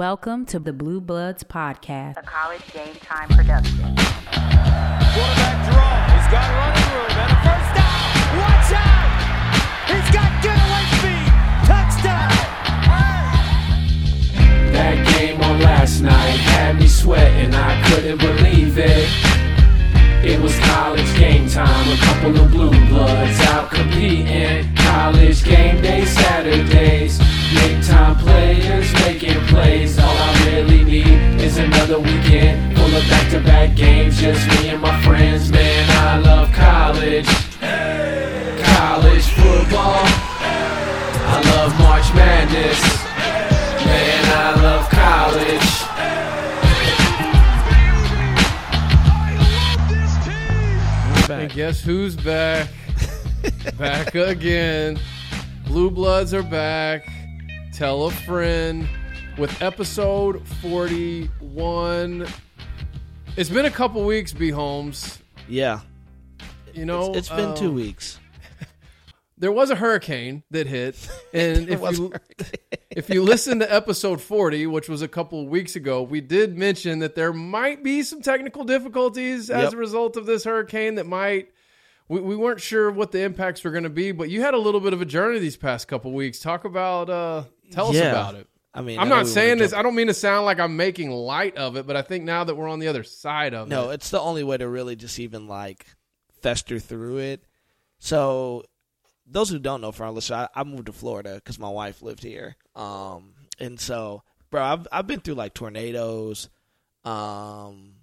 Welcome to the Blue Bloods Podcast, a college game time production. Quarterback draw. He's got running room and a first down. Watch out! He's got getaway speed. Touchdown! That game on last night had me sweating, I couldn't believe it. It was college game time, a couple of blue bloods out competing. College game day Saturdays, big time players making plays. All I really need is another weekend full of back to back games. Just me and my friends, man, I love college. College football, I love March Madness. Man, I love college. And guess who's back? back again. Blue Bloods are back. Tell a friend with episode 41. It's been a couple weeks, B Holmes. Yeah, You know, it's, it's been two um, weeks. There was a hurricane that hit, and if you if you listen to episode 40, which was a couple of weeks ago, we did mention that there might be some technical difficulties as Yep. a result of this hurricane that might. We, we weren't sure what the impacts were going to be, but you had a little bit of a journey these past couple weeks. Talk about, uh, tell us about it. I mean, I'm I not saying this. jump- I don't mean to sound like I'm making light of it, but I think now that we're on the other side of No, it, no, it's the only way to really just even like fester through it. So, those who don't know, for our listeners, I, I moved to Florida because my wife lived here. Um, and so, bro, I've I've been through like tornadoes. Um,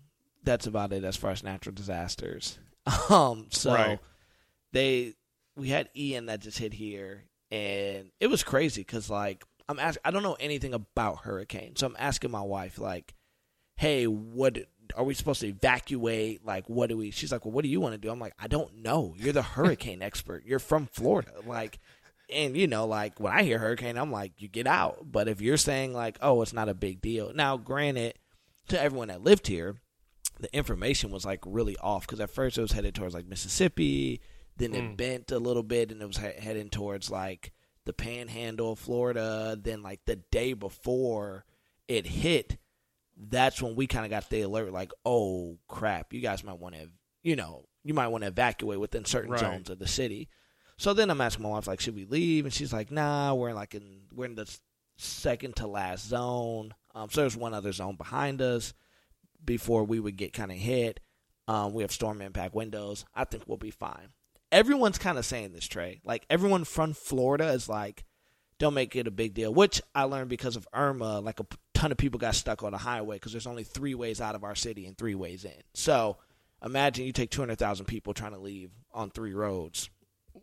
that's about it as far as natural disasters. Um, so Right. they we had Ian that just hit here, and it was crazy because like I'm ask I don't know anything about hurricanes, so I'm asking my wife like, "Hey, what are we supposed to evacuate? Like, what do we?" She's like, "Well, what do you want to do?" I'm like, "I don't know. You're the hurricane expert. You're from Florida, like." And you know, like when I hear hurricane, I'm like, you get out. But if you're saying like, oh, it's not a big deal. Now, granted, to everyone that lived here, the information was like really off because at first it was headed towards like Mississippi, then it mm. bent a little bit and it was he- heading towards like the Panhandle of Florida. Then like the day before it hit, that's when we kind of got the alert like, oh crap, you guys might want to, you know, you might want to evacuate within certain Right. zones of the city. So then I'm asking my wife like, should we leave? And she's like, nah, we're in like in we're in the second to last zone. Um, so there's one other zone behind us before we would get kind of hit. Um, we have storm impact windows. I think we'll be fine. Everyone's kind of saying this, Trey. Like everyone from Florida is like, don't make it a big deal. Which I learned because of Irma. Like a ton of people got stuck on the highway because there's only three ways out of our city and three ways in. So imagine you take 200,000 people trying to leave on three roads.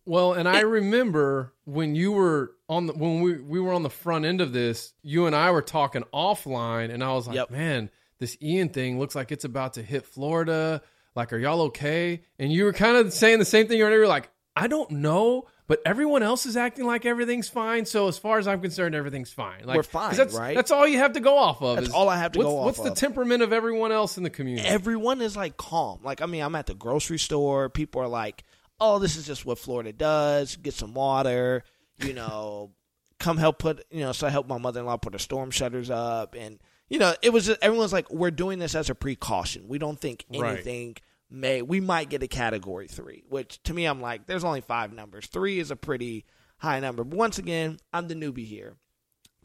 Well, and I remember when you were on the when we we were on the front end of this, you and I were talking offline, and I was like, Yep. "Man, this Ian thing looks like it's about to hit Florida. Like, are y'all okay?" And you were kind of saying the same thing. You were like, "I don't know." But everyone else is acting like everything's fine. So as far as I'm concerned, everything's fine. Like, We're fine, that's, right? That's all you have to go off of. That's is all I have to go off What's the temperament of everyone else in the community? everyone is like calm. Like I mean, I'm at the grocery store. People are like, "Oh, this is just what Florida does. Get some water, you know, come help put, you know." So I helped my mother-in-law put her storm shutters up, and you know, it was just, everyone's like, "We're doing this as a precaution. We don't think Right. anything may. We might get a category three, which to me, I'm like, there's only five numbers. Three is a pretty high number. But once again, I'm the newbie here.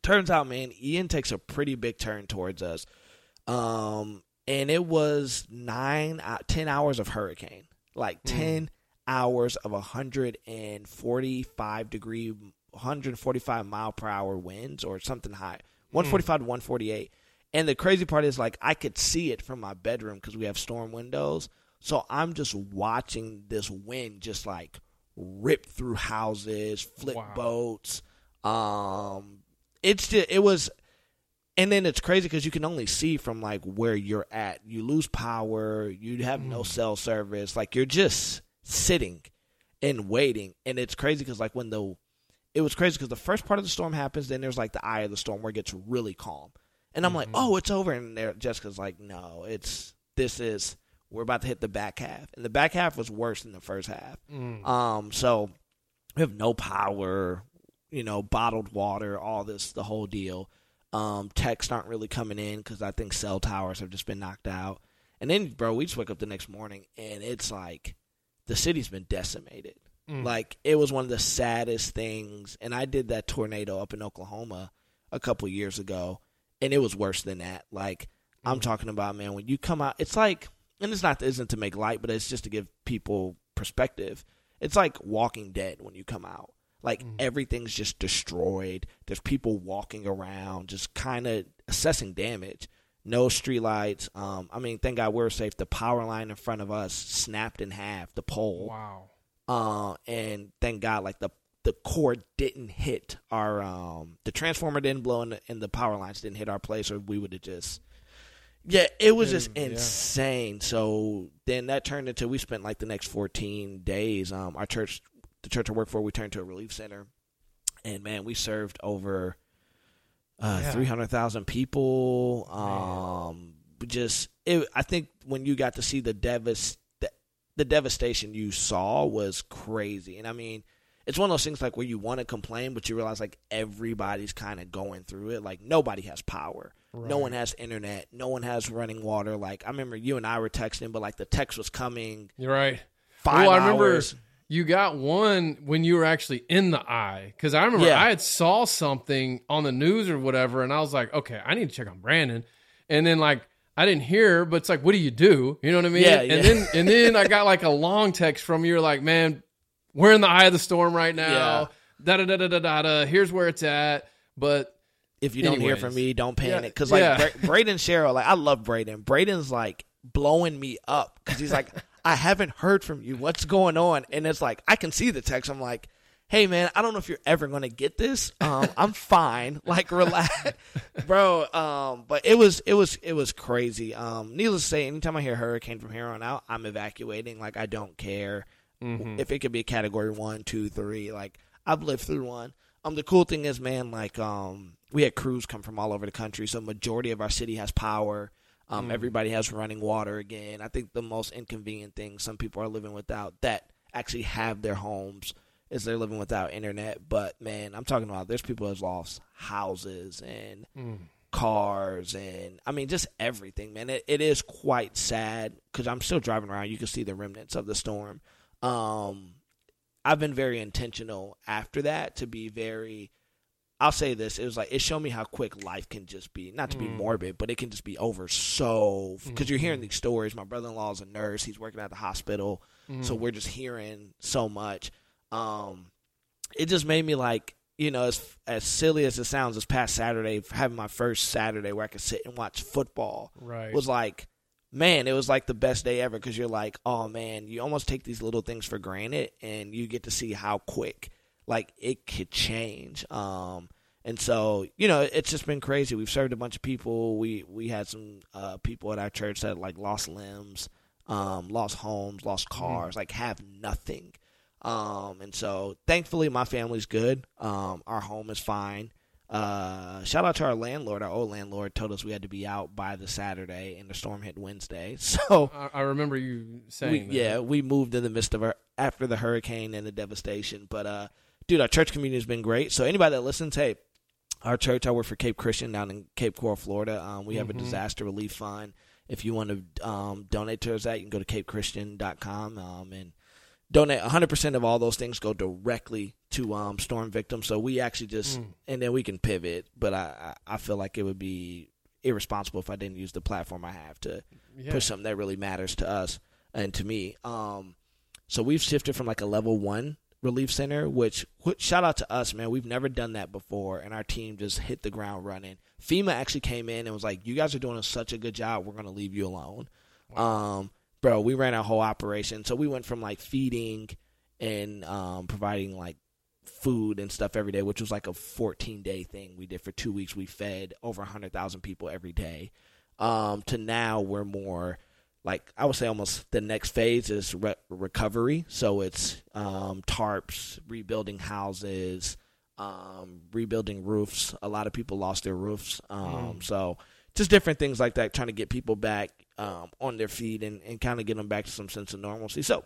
Turns out, man, Ian takes a pretty big turn towards us. Um, and it was nine, uh, 10 hours of hurricane, like 10 hours of 145 degree, 145 mile per hour winds or something high, 145 to 148. And the crazy part is, like, I could see it from my bedroom because we have storm windows. So I'm just watching this wind just like rip through houses, flip Wow. boats. Um, it's just, it was and then it's crazy because you can only see from like where you're at. You lose power. You have no cell service. Like you're just sitting and waiting. And it's crazy because like when the it was crazy because the first part of the storm happens, then there's like the eye of the storm where it gets really calm. And I'm like, oh, it's over. And there, Jessica's like, no, it's this is we're about to hit the back half, and the back half was worse than the first half. Um, so we have no power, you know, bottled water, all this, the whole deal. Um, texts aren't really coming in because I think cell towers have just been knocked out. And then, bro, we just wake up the next morning and it's like the city's been decimated. Like it was one of the saddest things. And I did that tornado up in Oklahoma a couple years ago, and it was worse than that. Like I'm talking about, man, when you come out, it's like, and it's not isn't to make light, but it's just to give people perspective. It's like Walking Dead when you come out. Like everything's just destroyed. There's people walking around, just kind of assessing damage. No streetlights. Um, I mean, thank God we're safe. The power line in front of us snapped in half. The pole. Wow. Uh, and thank God, like the the cord didn't hit our um the transformer didn't blow and the, and the power lines didn't hit our place, or we would have just yeah, it was just Yeah, yeah. insane. So then that turned into we spent like the next fourteen days. Um, our church, the church I work for, we turned to a relief center, and man, we served over uh, Yeah. three hundred thousand people. Um, just it, I think when you got to see the devas the, the devastation you saw was crazy, and I mean. It's one of those things like where you want to complain, but you realize like everybody's kind of going through it. Like nobody has power, no one has internet, no one has running water. Like I remember you and I were texting, but like the text was coming You're right. five well, I remember hours. you got one when you were actually in the eye because I remember Yeah. I had saw something on the news or whatever, and I was like, okay, I need to check on Brandon, and then like I didn't hear, but it's like, what do you do? You know what I mean? Yeah, and then and then I got like a long text from you, like, man, we're in the eye of the storm right now. Da da da da da da. Here's where it's at, but If you don't hear from me, don't panic. Because like yeah. Bra- Braden Cheryl, like I love Braden. Braden's like blowing me up because he's like, I haven't heard from you. What's going on? And it's like I can see the text. I'm like. Hey man, I don't know if you're ever gonna get this. Um, I'm fine. Like relax, bro. Um, but it was it was it was crazy. Um, needless to say, anytime I hear hurricane from here on out, I'm evacuating. Like I don't care if it could be a category one, two, three. Like I've lived through one. Um, the cool thing is, man, like um, we had crews come from all over the country, so majority of our city has power. Um, everybody has running water again. I think the most inconvenient thing some people are living without that actually have their homes is they're living without internet. But man, I'm talking about there's people that's lost houses and cars and I mean just everything, man. It, it is quite sad because I'm still driving around. You can see the remnants of the storm. Um, I've been very intentional after that to be very. I'll say this: it was like it showed me how quick life can just be. Not to be morbid, but it can just be over so. Because you're hearing these stories. My brother-in-law is a nurse; he's working at the hospital, so we're just hearing so much. Um, it just made me like you know as as silly as it sounds. This past Saturday, having my first Saturday where I could sit and watch football Right. was like man it was like the best day ever because you're like oh man you almost take these little things for granted and you get to see how quick like it could change um and so you know it's just been crazy. We've served a bunch of people. We we had some uh people at our church that like lost limbs um lost homes lost cars like have nothing um and so thankfully my family's good. Um our home is fine uh, shout out to our landlord. Our old landlord told us we had to be out by the Saturday, and the storm hit Wednesday. So, I, I remember you we, saying, that. yeah, we moved in the midst of our after the hurricane and the devastation. But, uh, dude, our church community has been great. So, anybody that listens, hey, our church, I work for Cape Christian down in Cape Coral, Florida. Um, we have a disaster relief fund. If you want to um, donate to us, that you can go to capechristian.com um, and donate 100% of all those things go directly to um, storm victims. So we actually just and then we can pivot but I, I feel like it would be irresponsible if i didn't use the platform i have to Yeah. push something that really matters to us and to me. Um so we've shifted from like a level one relief center which, shout out to us man. We've never done that before and our team just hit the ground running. Fema actually came in and was like you guys are doing such a good job. We're going to leave you alone. Um, bro, we ran our whole operation. So we went from like feeding and um, providing like food and stuff every day, which was like a 14 day thing we did for two weeks. We fed over 100,000 people every day. Um, to now we're more like I would say almost the next phase is re- recovery. So it's um, tarps, rebuilding houses, um, rebuilding roofs. A lot of people lost their roofs. Um, So just different things like that, trying to get people back um, on their feet and, and kind of get them back to some sense of normalcy. So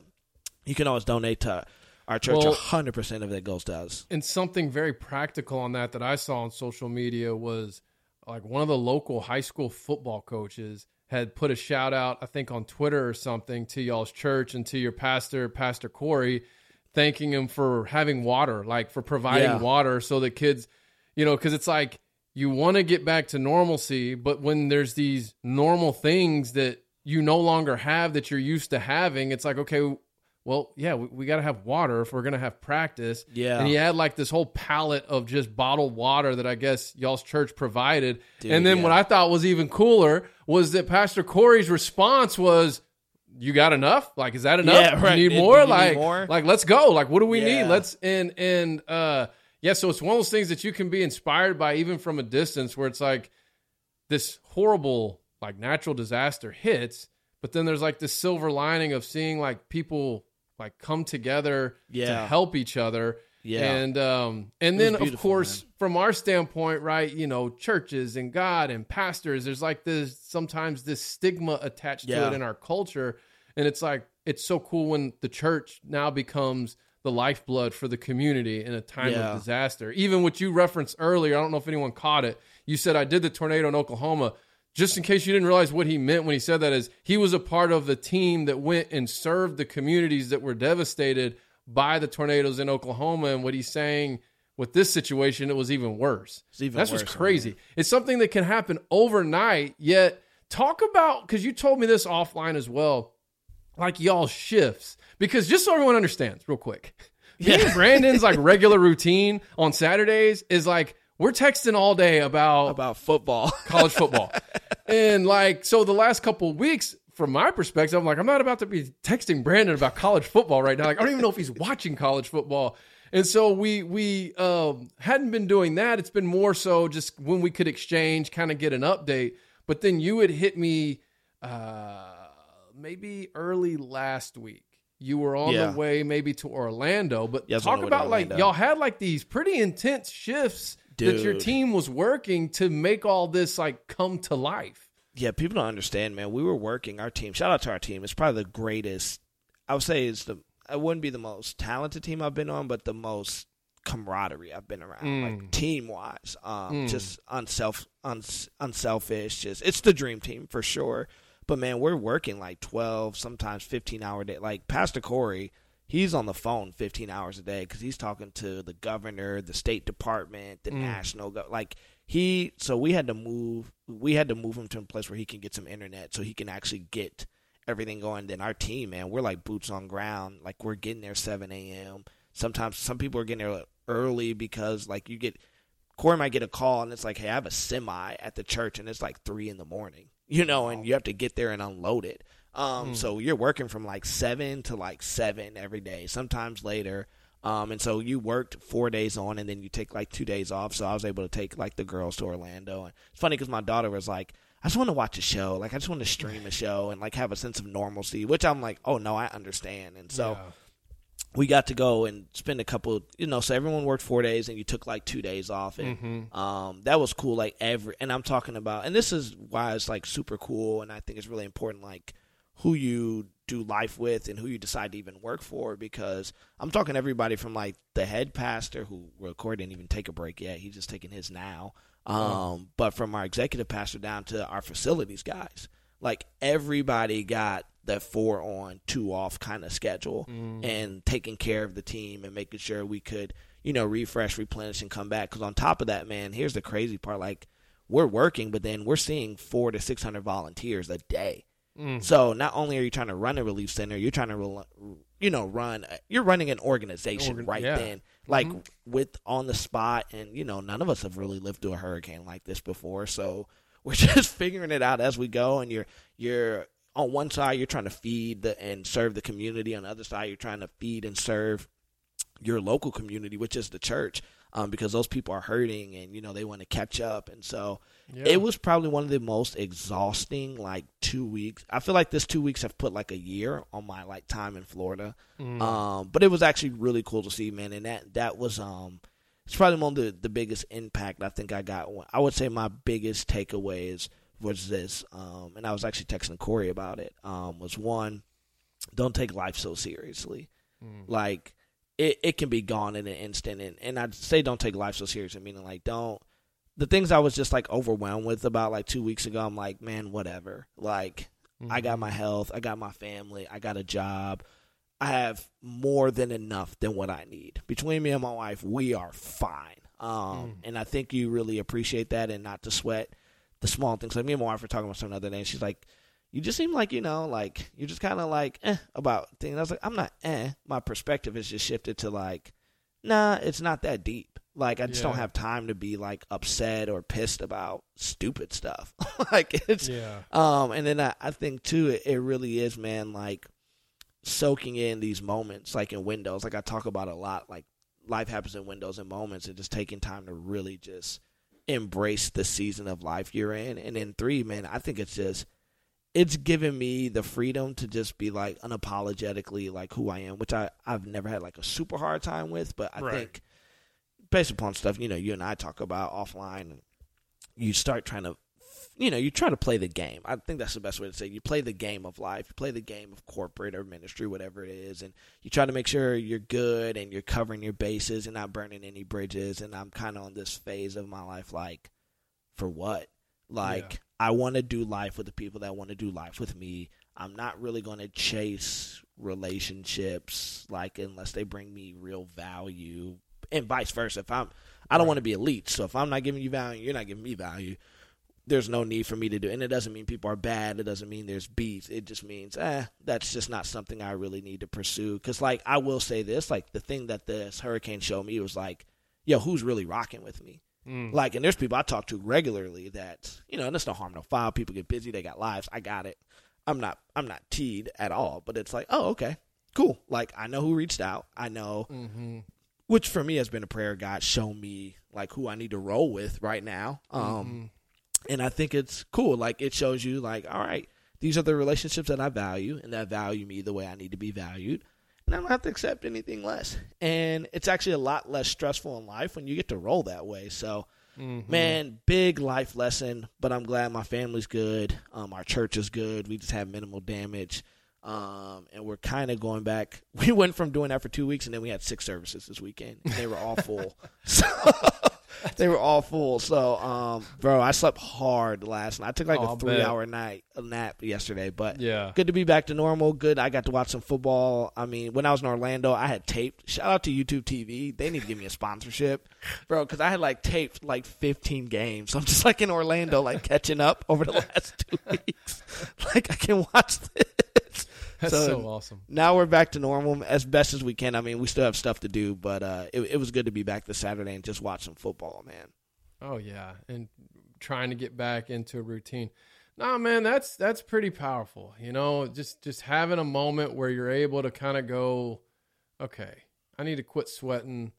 you can always donate to our church. Well- hundred percent of that goes to us. and something very practical on that that I saw on social media was like one of the local high school football coaches had put a shout out, I think on Twitter or something, to y'all's church and to your pastor, Pastor Corey, thanking him for having water, like for providing Yeah. water so that kids, you know, because it's like you want to get back to normalcy, but when there's these normal things that you no longer have that you're used to having, it's like, okay, well, yeah, we, we got to have water if we're going to have practice. Yeah. And he had like this whole pallet of just bottled water that I guess y'all's church provided. Dude, and then yeah. what I thought was even cooler was that Pastor Corey's response was, "You got enough? Like, is that enough? Yeah, right. You need more? you need like, more? like let's go. Like, what do we Yeah. need? Let's and and uh, yeah. So it's one of those things that you can be inspired by even from a distance, where it's like this horrible like natural disaster hits, but then there's like this silver lining of seeing like people like come together to help each other. Yeah. And um and then of course man. from our standpoint, right, you know, churches and God and pastors, there's like this sometimes this stigma attached to it in our culture. And it's like it's so cool when the church now becomes the lifeblood for the community in a time Yeah. of disaster. Even what you referenced earlier, I don't know if anyone caught it. You said I did the tornado in Oklahoma. Just in case you didn't realize what he meant when he said that is he was a part of the team that went and served the communities that were devastated by the tornadoes in Oklahoma. And what he's saying with this situation, it was even worse. It's even That's worse, what's crazy. It's something that can happen overnight. Yet talk about because you told me this offline as well like y'all shifts. Because just so everyone understands real quick me and brandon's like regular routine on saturdays is like we're texting all day about, about football. college football. And like so the last couple of weeks from my perspective i'm like i'm not about to be texting brandon about college football right now. Like i don't even know if he's watching college football. And so we we um, hadn't been doing that. It's been more so just when we could exchange kind of get an update. But then you would hit me uh, maybe early last week. You were on Yeah. the way maybe to Orlando, but Yeah, I was on talk the way to about like y'all had like these pretty intense shifts that your team was working to make all this like come to life. Yeah, people don't understand, man. We were working our team. Shout out to our team. It's probably the greatest. I would say it's the. I wouldn't be the most talented team I've been on, but the most camaraderie I've been around, Mm. like team wise. Um, Mm. just unself, uns, unselfish. Just it's the dream team for sure. But man, we're working like twelve, sometimes fifteen hour day. Like Pastor Corey, he's on the phone fifteen hours a day because he's talking to the governor, the State Department, the Mm. national. Go- like he, so we had to move. We had to move him to a place where he can get some internet, so he can actually get everything going. Then our team, man, we're like boots on ground. Like we're getting there seven a.m. Sometimes some people are getting there early because like you get Corey might get a call and it's like, hey, I have a semi at the church and it's like three in the morning, you know, and you have to get there and unload it. Um, so you're working from like seven to like seven every day, sometimes later. Um, and so you worked four days on and then you take like two days off. So I was able to take like the girls to Orlando. And it's funny because my daughter was like, I just want to watch a show. Like, I just want to stream a show and like have a sense of normalcy, which I'm like, oh no, I understand. And so Yeah. We got to go and spend a couple you know so everyone worked four days and you took like two days off. And um that was cool like every and i'm talking about and this is why it's like super cool and i think it's really important like who you do life with and who you decide to even work for because i'm talking everybody from like the head pastor who well corey didn't even take a break yet. He's just taking his now. Um but from our executive pastor down to our facilities guys like everybody got that four on two off kind of schedule mm. and taking care of the team and making sure we could you know refresh replenish and come back. Because on top of that man here's the crazy part like we're working but then we're seeing four to six hundred volunteers a day. Mm. So not only are you trying to run a relief center you're trying to rel- you know run uh, you're running an organization Organ- right yeah. then. Like mm-hmm. with on the spot and you know none of us have really lived through a hurricane like this before. So we're just figuring it out as we go and you're you're on one side you're trying to feed the, and serve the community. On the other side you're trying to feed and serve your local community which is the church um, because those people are hurting and you know they want to catch up. And so Yeah. it was probably one of the most exhausting like two weeks. I feel like this two weeks have put like a year on my like time in florida. Um, but it was actually really cool to see man. And that that was um it's probably one of the, the biggest impact I think I got. I would say my biggest takeaways was this, um, and I was actually texting Corey about it. Um, was one, don't take life so seriously. Like it, it can be gone in an instant, and, and I'd say don't take life so seriously. Meaning like don't the things I was just like overwhelmed with about like two weeks ago, I'm like, man, whatever. Like, I got my health, I got my family, I got a job. I have more than enough than what I need. Between me and my wife, we are fine. Um, And I think you really appreciate that and not to sweat the small things. Like me and my wife were talking about something the other day, and she's like, you just seem like, you know, like, you're just kind of like, eh, about things. I was like, I'm not eh. My perspective has just shifted to like, nah, it's not that deep. Like, I just don't have time to be like upset or pissed about stupid stuff. like, it's, Yeah. um, and then I, I think too, it, it really is, man, like soaking in these moments, like in windows. Like I talk about a lot, like life happens in windows and moments, and just taking time to really just embrace the season of life you're in. And then three, man, I think it's just it's given me the freedom to just be like unapologetically like who I am, which I I've never had like a super hard time with, but I Right. think based upon stuff you know you and I talk about offline, you start trying to you know, you try to play the game. I think that's the best way to say. It. You play the game of life. You play the game of corporate or ministry, whatever it is, and you try to make sure you're good and you're covering your bases and not burning any bridges. And I'm kind of on this phase of my life, like, for what? Like, Yeah. I want to do life with the people that want to do life with me. I'm not really going to chase relationships, like, unless they bring me real value, and vice versa. If I'm, I don't want to be elite. So if I'm not giving you value, you're not giving me value there's no need for me to do and it doesn't mean people are bad it doesn't mean there's beef it just means eh that's just not something i really need to pursue because like i will say this like the thing that this hurricane showed me was like yo who's really rocking with me? Like and there's people i talk to regularly that you know and it's no harm no foul people get busy they got lives i got it. I'm not i'm not teed at all but it's like oh okay cool like i know who reached out i know which for me has been a prayer god show me like who i need to roll with right now um and I think it's cool. Like it shows you, like, all right, these are the relationships that I value, and that value me the way I need to be valued, and I don't have to accept anything less. And it's actually a lot less stressful in life when you get to roll that way. So, man, big life lesson. But I'm glad my family's good. Um, our church is good. We just have minimal damage. Um, and we're kind of going back. We went from doing that for two weeks, and then we had six services this weekend. And they were all full. so they were all full. So, um, bro, I slept hard last night. I took like Oh, a three bet. hour night a nap yesterday, but Yeah. good to be back to normal. Good, I got to watch some football. I mean, when I was in Orlando, I had taped. Shout out to YouTube TV. They need to give me a sponsorship, bro, because I had like taped like 15 games. So I'm just like in Orlando, like catching up over the last two weeks. Like I can watch this. That's so, awesome. Now we're back to normal as best as we can. I mean, we still have stuff to do, but uh, it, it was good to be back this Saturday and just watch some football, man. Oh yeah, and trying to get back into a routine. Nah, man, that's that's pretty powerful. You know, just just having a moment where you're able to kind of go, okay, I need to quit sweating,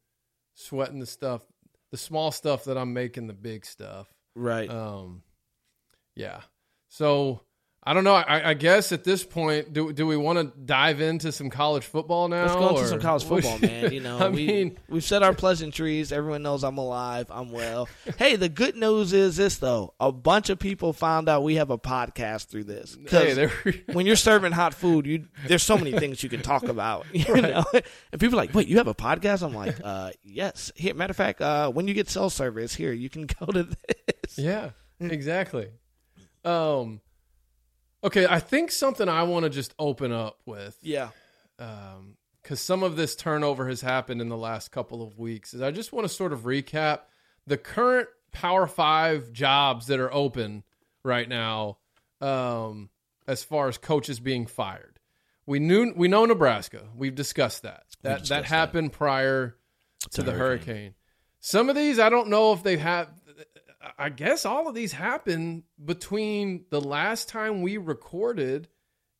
sweating the stuff, the small stuff that I'm making the big stuff. Right. Um, yeah. So I don't know. I, I guess at this point, do do we want to dive into some college football now? Let's go into or- some college football, man. You know, I we, mean, we've said our pleasantries. Everyone knows I'm alive. I'm well. hey, the good news is this though: a bunch of people found out we have a podcast through this. 'Cause hey, when you're serving hot food, you there's so many things you can talk about. You know, and people are like, "Wait, you have a podcast?" I'm like, uh, "Yes." Here, matter of fact, uh, when you get cell service here, you can go to this. Yeah, exactly. Um, okay, I think something I want to just open up with, Yeah, um, because some of this turnover has happened in the last couple of weeks, is I just want to sort of recap the current Power Five jobs that are open right now, um, as far as coaches being fired. We knew we know Nebraska. We've discussed that. That that discussed that. happened prior to the hurricane. hurricane. Some of these I don't know if they have. I guess all of these happened between the last time we recorded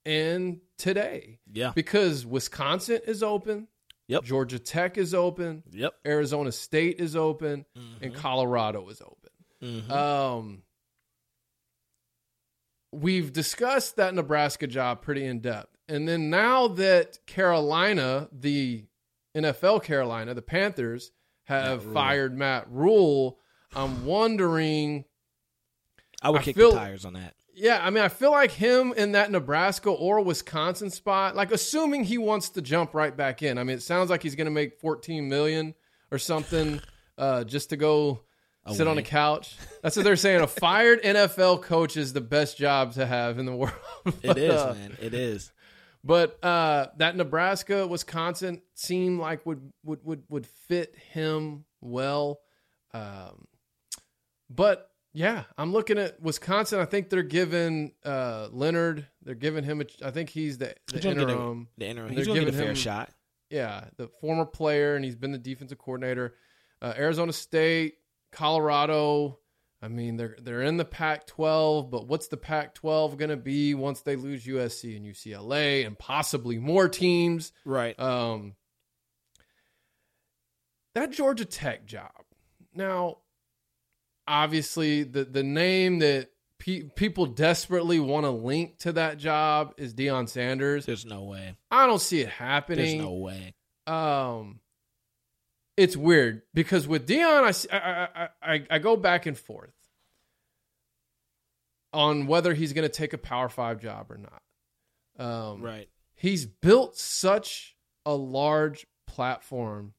and today. yeah, Because Wisconsin is open, Yep. Georgia Tech is open, yep. Arizona State is open, Mm-hmm. and Colorado is open. Um, we've discussed that Nebraska job pretty in depth, and then now that Carolina, the NFL Carolina, the Panthers have fired Matt Rhule, I'm wondering. I would I kick feel- the tires on that. Yeah, I mean, I feel like him in that Nebraska or Wisconsin spot, like assuming he wants to jump right back in. I mean, it sounds like he's going to make 14 million or something uh, just to go sit on a couch. That's what they're saying. A fired NFL coach is the best job to have in the world. It But, is, uh, man. It is. But uh, that Nebraska Wisconsin seemed like would would would would fit him well. Um, but yeah, I'm looking at Wisconsin. I think they're giving uh, Leonhard. They're giving him. A, I think he's the, the He's gonna a- interim. The interim. He's they're to get a fair him- shot. Yeah, the former player, and he's been the defensive coordinator. Uh, Arizona State, Colorado. I mean, they're they're in the Pac-12, but what's the Pac-12 going to be once they lose USC and UCLA and possibly more teams? Right. Um, that Georgia Tech job. Now, obviously, the the name that pe- people desperately want to link to that job is Deion Sanders. There's no way. I don't see it happening. There's no way. um it's weird because with Deion I go back and forth on whether he's going to take a power 5 job or not. Um Right. he's built such a large platform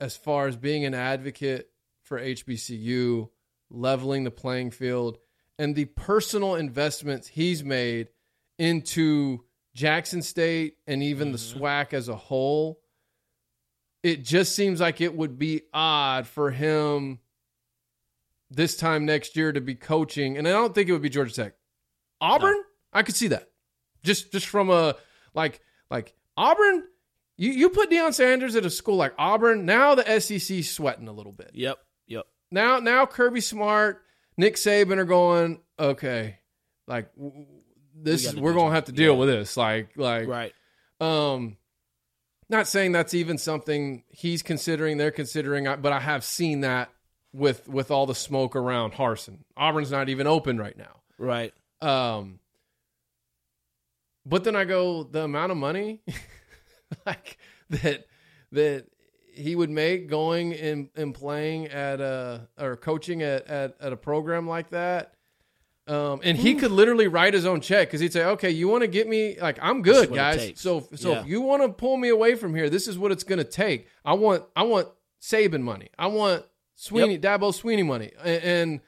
as far as being an advocate for HBCU, leveling the playing field, and the personal investments he's made into Jackson State and even the mm-hmm. SWAC as a whole. It just seems like it would be odd for him this time next year to be coaching, and I don't think it would be Georgia Tech. Auburn, I could see that just just from a like like Auburn. You you put Deion Sanders at a school like Auburn. Now the SEC sweating a little bit. Yep. Now now Kirby Smart, Nick Saban are going okay. Like this we we're gonna have to deal Yeah. with this. Like like Right. um. Not saying that's even something he's considering, they're considering, I- but I have seen that with with all the smoke around Harsin. Auburn's not even open right now. Right. Um, but then I go the amount of money, like that that he would make going and, and playing at a or coaching at, at, at a program like that. Um, and he could literally write his own check because he'd say, "Okay, you want to get me like I'm good, guys. takes." So so Yeah. if you want to pull me away from here, this is what it's going to take. I want I want Saban money. I want Swinney Dabo Swinney money, and, and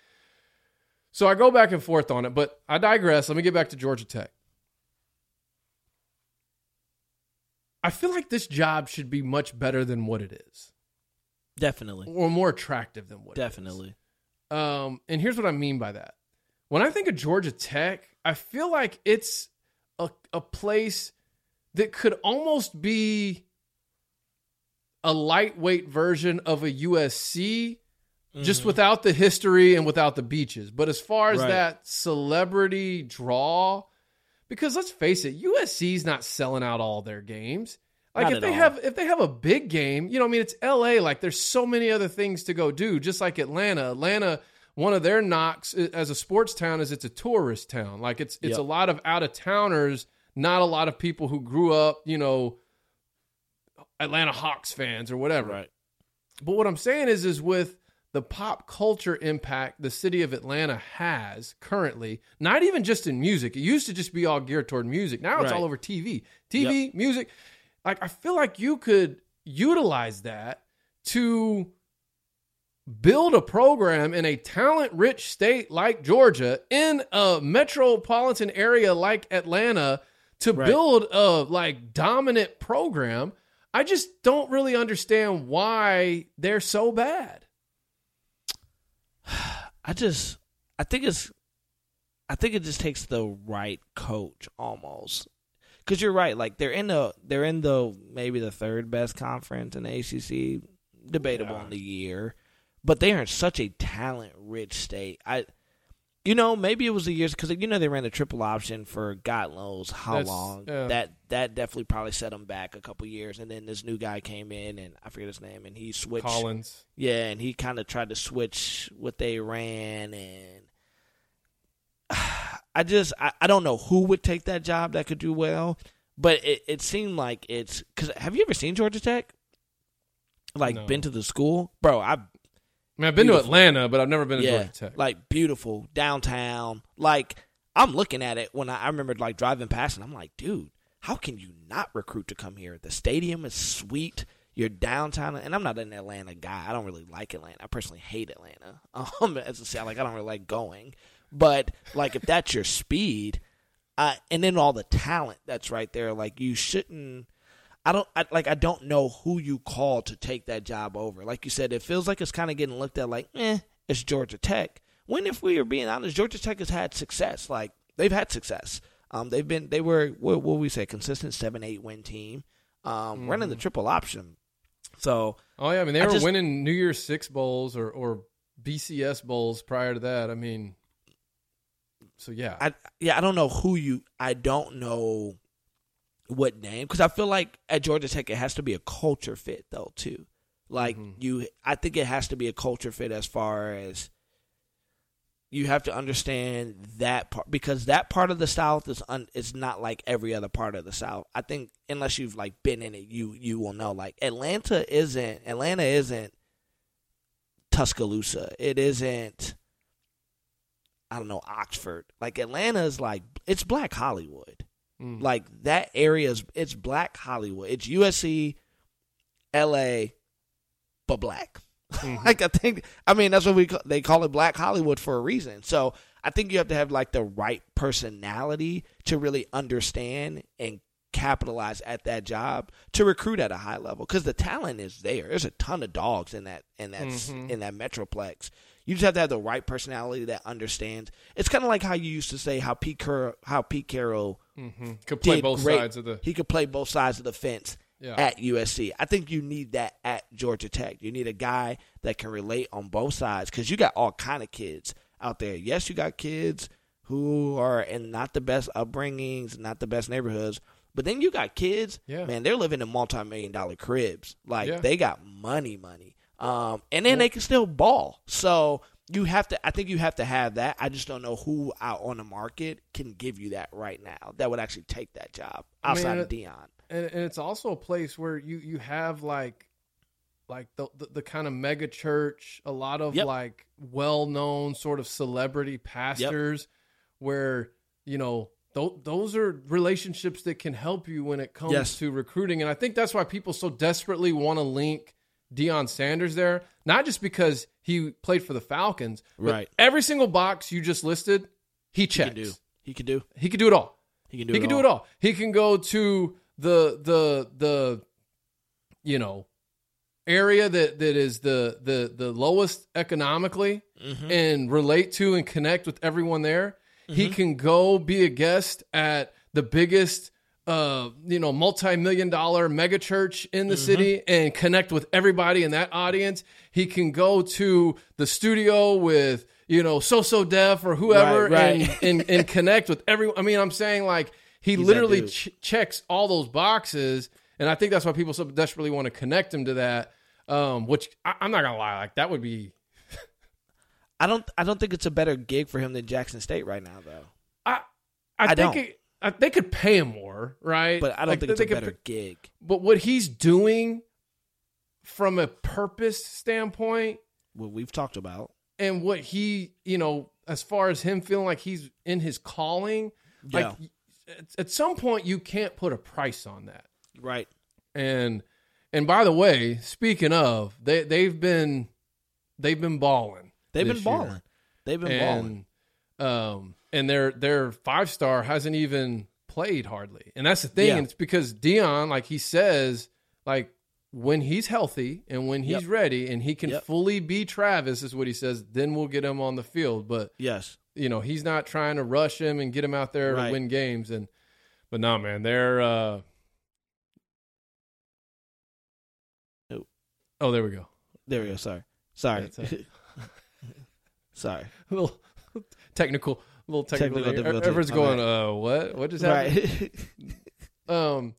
so I go back and forth on it. But I digress. Let me get back to Georgia Tech. I feel like this job should be much better than what it is, Definitely. or more attractive than what. it is. Definitely. Um, and here's what I mean by that. When I think of Georgia Tech, I feel like it's a, a place that could almost be a lightweight version of a USC, just without the history and without the beaches. But as far as Right. that celebrity draw, because let's face it, USC's not selling out all their games. Like Not if they all. have if they have a big game, you know, I mean, it's LA. Like there's so many other things to go do. Just like Atlanta. Atlanta, one of their knocks as a sports town is it's a tourist town. Like it's it's Yep. a lot of out of towners, not a lot of people who grew up, you know, Atlanta Hawks fans or whatever. Right. But what I'm saying is, is with the pop culture impact the city of Atlanta has currently, not even just in music. It used to just be all geared toward music. Now it's Right. all over TV, TV, music. Like I feel like you could utilize that to build a program in a talent rich state like Georgia in a metropolitan area like Atlanta to Right. build a like dominant program. I just don't really understand why they're so bad. I just I think it's I think it just takes the right coach almost. Cuz you're right, like they're in the they're in the maybe the third best conference in the ACC, debatable Yeah. in the year, but they are in such a talent rich state. I you know, maybe it was the years because you know they ran the triple option for God knows how That's- long. yeah. That that definitely probably set them back a couple years, and then this new guy came in, and I forget his name, and he switched. Collins. Yeah, and he kind of tried to switch what they ran, and I just I, I don't know who would take that job that could do well, but it, it seemed like it's because have you ever seen Georgia Tech? Like No. been to the school, bro? I I mean, I've been to Atlanta, but I've never been to yeah, Georgia Tech. like beautiful downtown. Like I'm looking at it when I, I remember like driving past, and I'm like, dude, how can you not recruit to come here? The stadium is sweet. You're downtown, and I'm not an Atlanta guy. I don't really like Atlanta. I personally hate Atlanta. Um, as I say, like I don't really like going. But like if that's your speed, uh, and then all the talent that's right there, like you shouldn't. I don't I, like. I don't know who you call to take that job over. Like you said, it feels like it's kind of getting looked at like, eh, it's Georgia Tech. When, if we are being honest, Georgia Tech has had success. Like they've had success. Um, they've been they were what, what we say consistent seven eight win team, um, running the triple option. So Oh yeah, I mean they I were just- winning New Year's Six bowls or or BCS bowls prior to that. I mean, so yeah, I yeah, I don't know who you. I don't know what name because I feel like at Georgia Tech it has to be a culture fit though too. Like mm-hmm. you, I think it has to be a culture fit as far as you have to understand that part because that part of the South is un, is not like every other part of the South. I think unless you've like been in it, you you will know. Like Atlanta isn't Atlanta isn't Tuscaloosa. It isn't. I don't know Oxford. Like Atlanta is like it's Black Hollywood. Mm. Like that area is it's Black Hollywood. It's USC, L.A., but black. Mm-hmm. like I think I mean that's what we they call it Black Hollywood for a reason. So I think you have to have like the right personality to really understand and capitalize at that job to recruit at a high level because the talent is there. There's a ton of dogs in that in that mm-hmm. in that metroplex. You just have to have the right personality that understands. It's kind of like how you used to say how Pete Car- how Pete Carroll mm-hmm. could play both great. sides of the. He could play both sides of the fence Yeah. at USC. I think you need that at Georgia Tech. You need a guy that can relate on both sides because you got all kind of kids out there. Yes, you got kids who are in not the best upbringings, not the best neighborhoods. But then you got kids, Yeah. man, they're living in multi million dollar cribs. Like Yeah. they got money, money. Um, and then they can still ball. So you have to I think you have to have that. I just don't know who out on the market can give you that right now that would actually take that job I mean, outside of Deion. and, and it's also a place where you you have like like the the, the kind of mega church a lot of Yep. like well-known sort of celebrity pastors where you know th- those are relationships that can help you when it comes Yes. to recruiting and i think that's why people so desperately want to link Deion Sanders there not just because he played for the Falcons but Right. every single box you just listed he checks. He can do. He can do. he could do it all He can do. he it can all. do it all. He can go to the the the you know area that that is the the the lowest economically Mm-hmm. and relate to and connect with everyone there. He can go be a guest at the biggest uh you know multi-million dollar mega church in Mm-hmm. the city and connect with everybody in that audience. He can go to the studio with you know So So Def or whoever Right, and right. and and connect with everyone. I mean, I'm saying like he He's literally ch- checks all those boxes, and I think that's why people so desperately want to connect him to that. Um, which I, I'm not gonna lie, like that would be. I don't. I don't think it's a better gig for him than Jackson State right now, though. I I, I think don't. It, I, they could pay him more, right? But I don't Like, think it's they a better pay- gig. but what he's doing from a purpose standpoint, What we've talked about. and what he, you know, as far as him feeling like he's in his calling, like at, some point you can't put a price on that. Right. And and by the way, speaking of, they they've been they've been balling. They've been balling. They've been balling. um and their their five star hasn't even played hardly. And that's the thing. Yeah. And it's because Deion, like he says, like when he's healthy and when he's Yep. ready and he can Yep. fully be Travis, is what he says, then we'll get him on the field. But Yes. you know, he's not trying to rush him and get him out there Right. to win games. And but no, man, they're uh Oh. Oh, there we go. There we go. Sorry. Sorry. Sorry. Technical, little technical. Technical difficulty. Everyone's going, bad. uh, what? What just happened? Right. Um.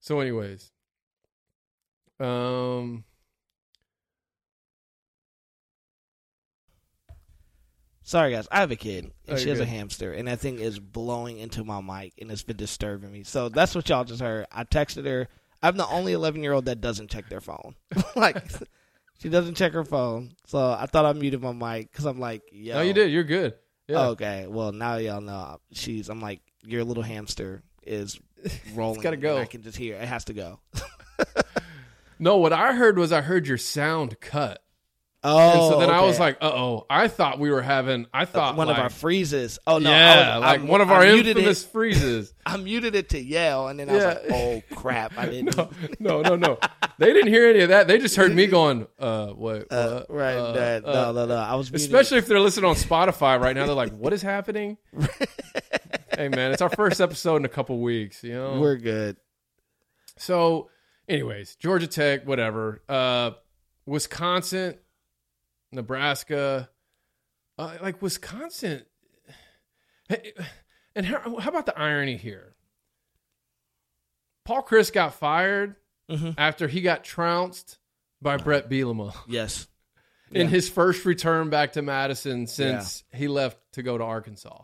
So, anyways, um, Sorry, guys. I have a kid, and Oh, she has a hamster, and that thing is blowing into my mic, and it's been disturbing me. So that's what y'all just heard. I texted her. I'm the only 11 year old that doesn't check their phone. like, she doesn't check her phone. So I thought I muted my mic because I'm like, yo. no, you did. You're good. Yeah. Okay. Well, now y'all know. She's. I'm like, your little hamster is rolling. gotta go. I can just hear. It has to go. No, what I heard was I heard your sound cut. Oh, And so then I was like, uh oh. I thought we were having, I thought one like, of our freezes. Oh no, yeah, I was, like I- one of I our muted infamous It, freezes. I muted it to yell, and then I was Yeah. like, "Oh crap, I didn't." no, no, no. They didn't hear any of that. They just heard me going, uh, what? Uh, what? right, Uh, that- uh, no, no, no. I was muted. Especially if they're listening on Spotify right now. They're like, what is happening? hey, man, it's our first episode in a couple weeks, you know? we're good. So, anyways, Georgia Tech, whatever. Uh, Wisconsin, Nebraska, uh, like Wisconsin. Hey, And how, how about the irony here? Paul Chryst got fired Mhm. after he got trounced by Bret Bielema Yes, in Yeah. his first return back to Madison since he left to go to Arkansas.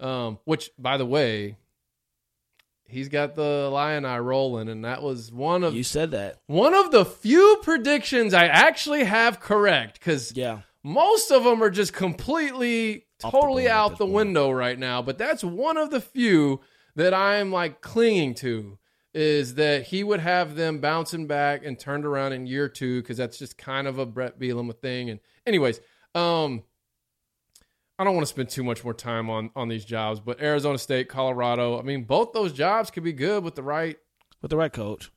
Um, which, by the way, he's got the Illini rolling, and that was one of you said that. one of the few predictions I actually have correct because Yeah, most of them are just completely, Off the totally out the point. window right now. But that's one of the few that I'm like clinging to is that he would have them bouncing back and turned around in year two because that's just kind of a Bret Bielema thing. And anyways, um, I don't want to spend too much more time on on these jobs, but Arizona State, Colorado, I mean, both those jobs could be good with the right with the right coach.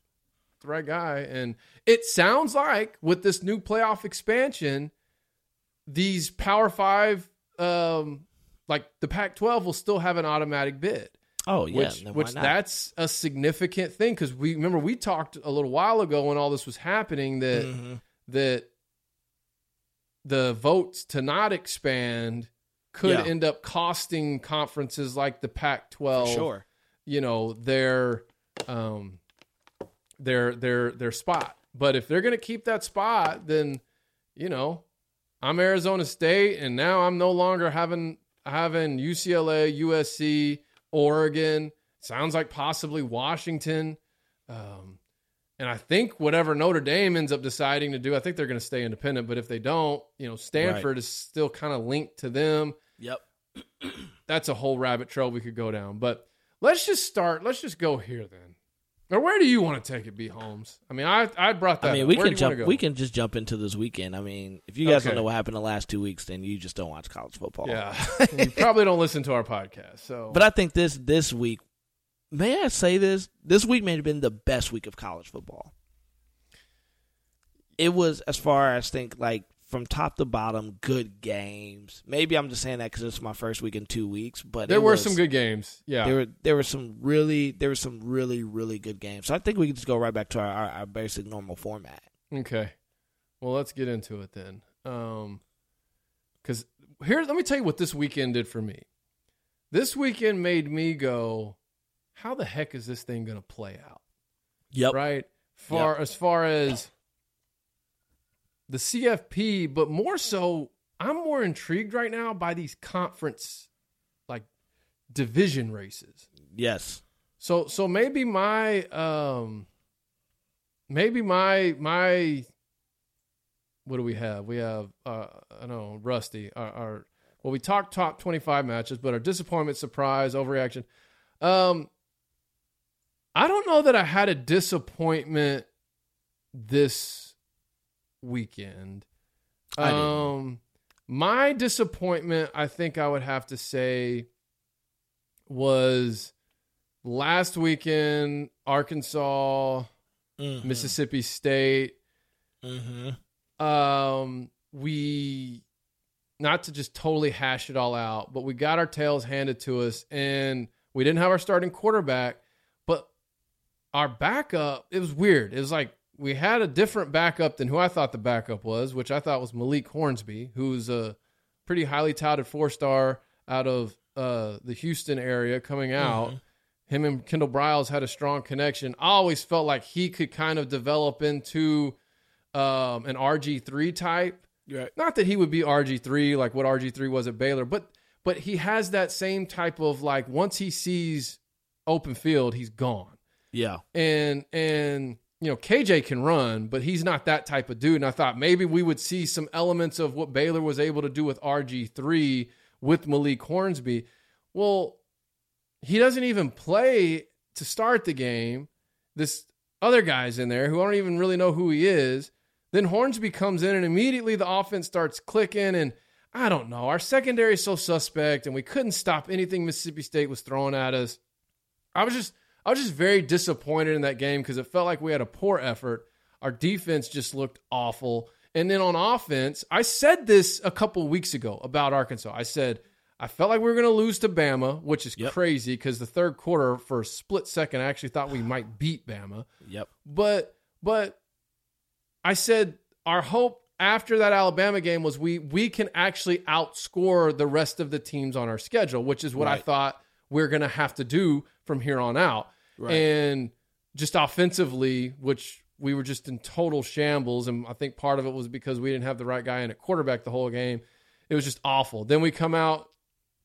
the right guy. And it sounds like with this new playoff expansion, these Power Five, um, like the Pac-12, will still have an automatic bid. Oh yeah, which which that's a significant thing because we remember we talked a little while ago when all this was happening that Mhm. that the votes to not expand could Yeah. end up costing conferences like the Pac-12 sure. you know their um their their their spot but if they're going to keep that spot then you know i'm arizona state and now i'm no longer having having ucla usc oregon sounds like possibly washington um and i think whatever notre dame ends up deciding to do i think they're going to stay independent but if they don't you know stanford is still kind of linked to them Yep. that's a whole rabbit trail we could go down. But let's just start. Let's just go here then. Or where do you want to take it, B Holmes? I mean, I I brought that. I mean, up. we can do you wanna jump. We can just jump into this weekend. I mean, if you guys Okay. don't know what happened the last two weeks, then you just don't watch college football. Yeah, you probably don't listen to our podcast. So, But I think this this week, may I say this? This week may have been the best week of college football. It was as far as think like from top to bottom, good games. Maybe I'm just saying that because it's my first week in two weeks, but there were was- some good games. Yeah, There were there were some really there were some really really good games. So I think we can just go right back to our, our, our basic normal format. Okay. Well, let's get into it then. Um, because here, let me tell you what this weekend did for me. This weekend made me go, "How the heck is this thing going to play out?" Yep. right? Far as far as the CFP, but more so, I'm more intrigued right now by these conference like division races. Yes. So so maybe my um maybe my my what do we have? We have uh I know Rusty our, our well we talked top 25 matches, but our disappointment, surprise, overreaction. Um I don't know that I had a disappointment this weekend. Um my disappointment, I think I would have to say was last weekend Arkansas, Mhm. Mississippi State. Mm-hmm. Um, we not to just totally hash it all out, but we got our tails handed to us, and we didn't have our starting quarterback, but our backup. It was weird. It was like we had a different backup than who I thought the backup was, which I thought was Malik Hornsby, who's a pretty highly touted four star out of uh, the Houston area coming out. Him and Kendall Briles had a strong connection. I always felt like he could kind of develop into um, an RG3 type. Right. Not that he would be RG3 like what RG3 was at Baylor, but but he has that same type of like once he sees open field, he's gone Yeah. and and you know KJ can run, but he's not that type of dude. And I thought maybe we would see some elements of what Baylor was able to do with RG three with Malik Hornsby. Well, he doesn't even play to start the game. This other guys in there who I don't even really know who he is. Then Hornsby comes in and immediately the offense starts clicking. And I don't know. Our secondary is so suspect and we couldn't stop anything Mississippi State was throwing at us. I was just I was just very disappointed in that game because it felt like we had a poor effort. Our defense just looked awful. And then on offense, I said this a couple weeks ago about Arkansas. I said I felt like we were going to lose to Bama, which is Yep. crazy because the third quarter, for a split second, I actually thought we might beat Bama. Yep. But but I said our hope after that Alabama game was we we can actually outscore the rest of the teams on our schedule, which is what I Right. thought we're going to have to do from here on out. Right. And just offensively, which we were just in total shambles, and I think part of it was because we didn't have the right guy in at quarterback the whole game. It was just awful. Then we come out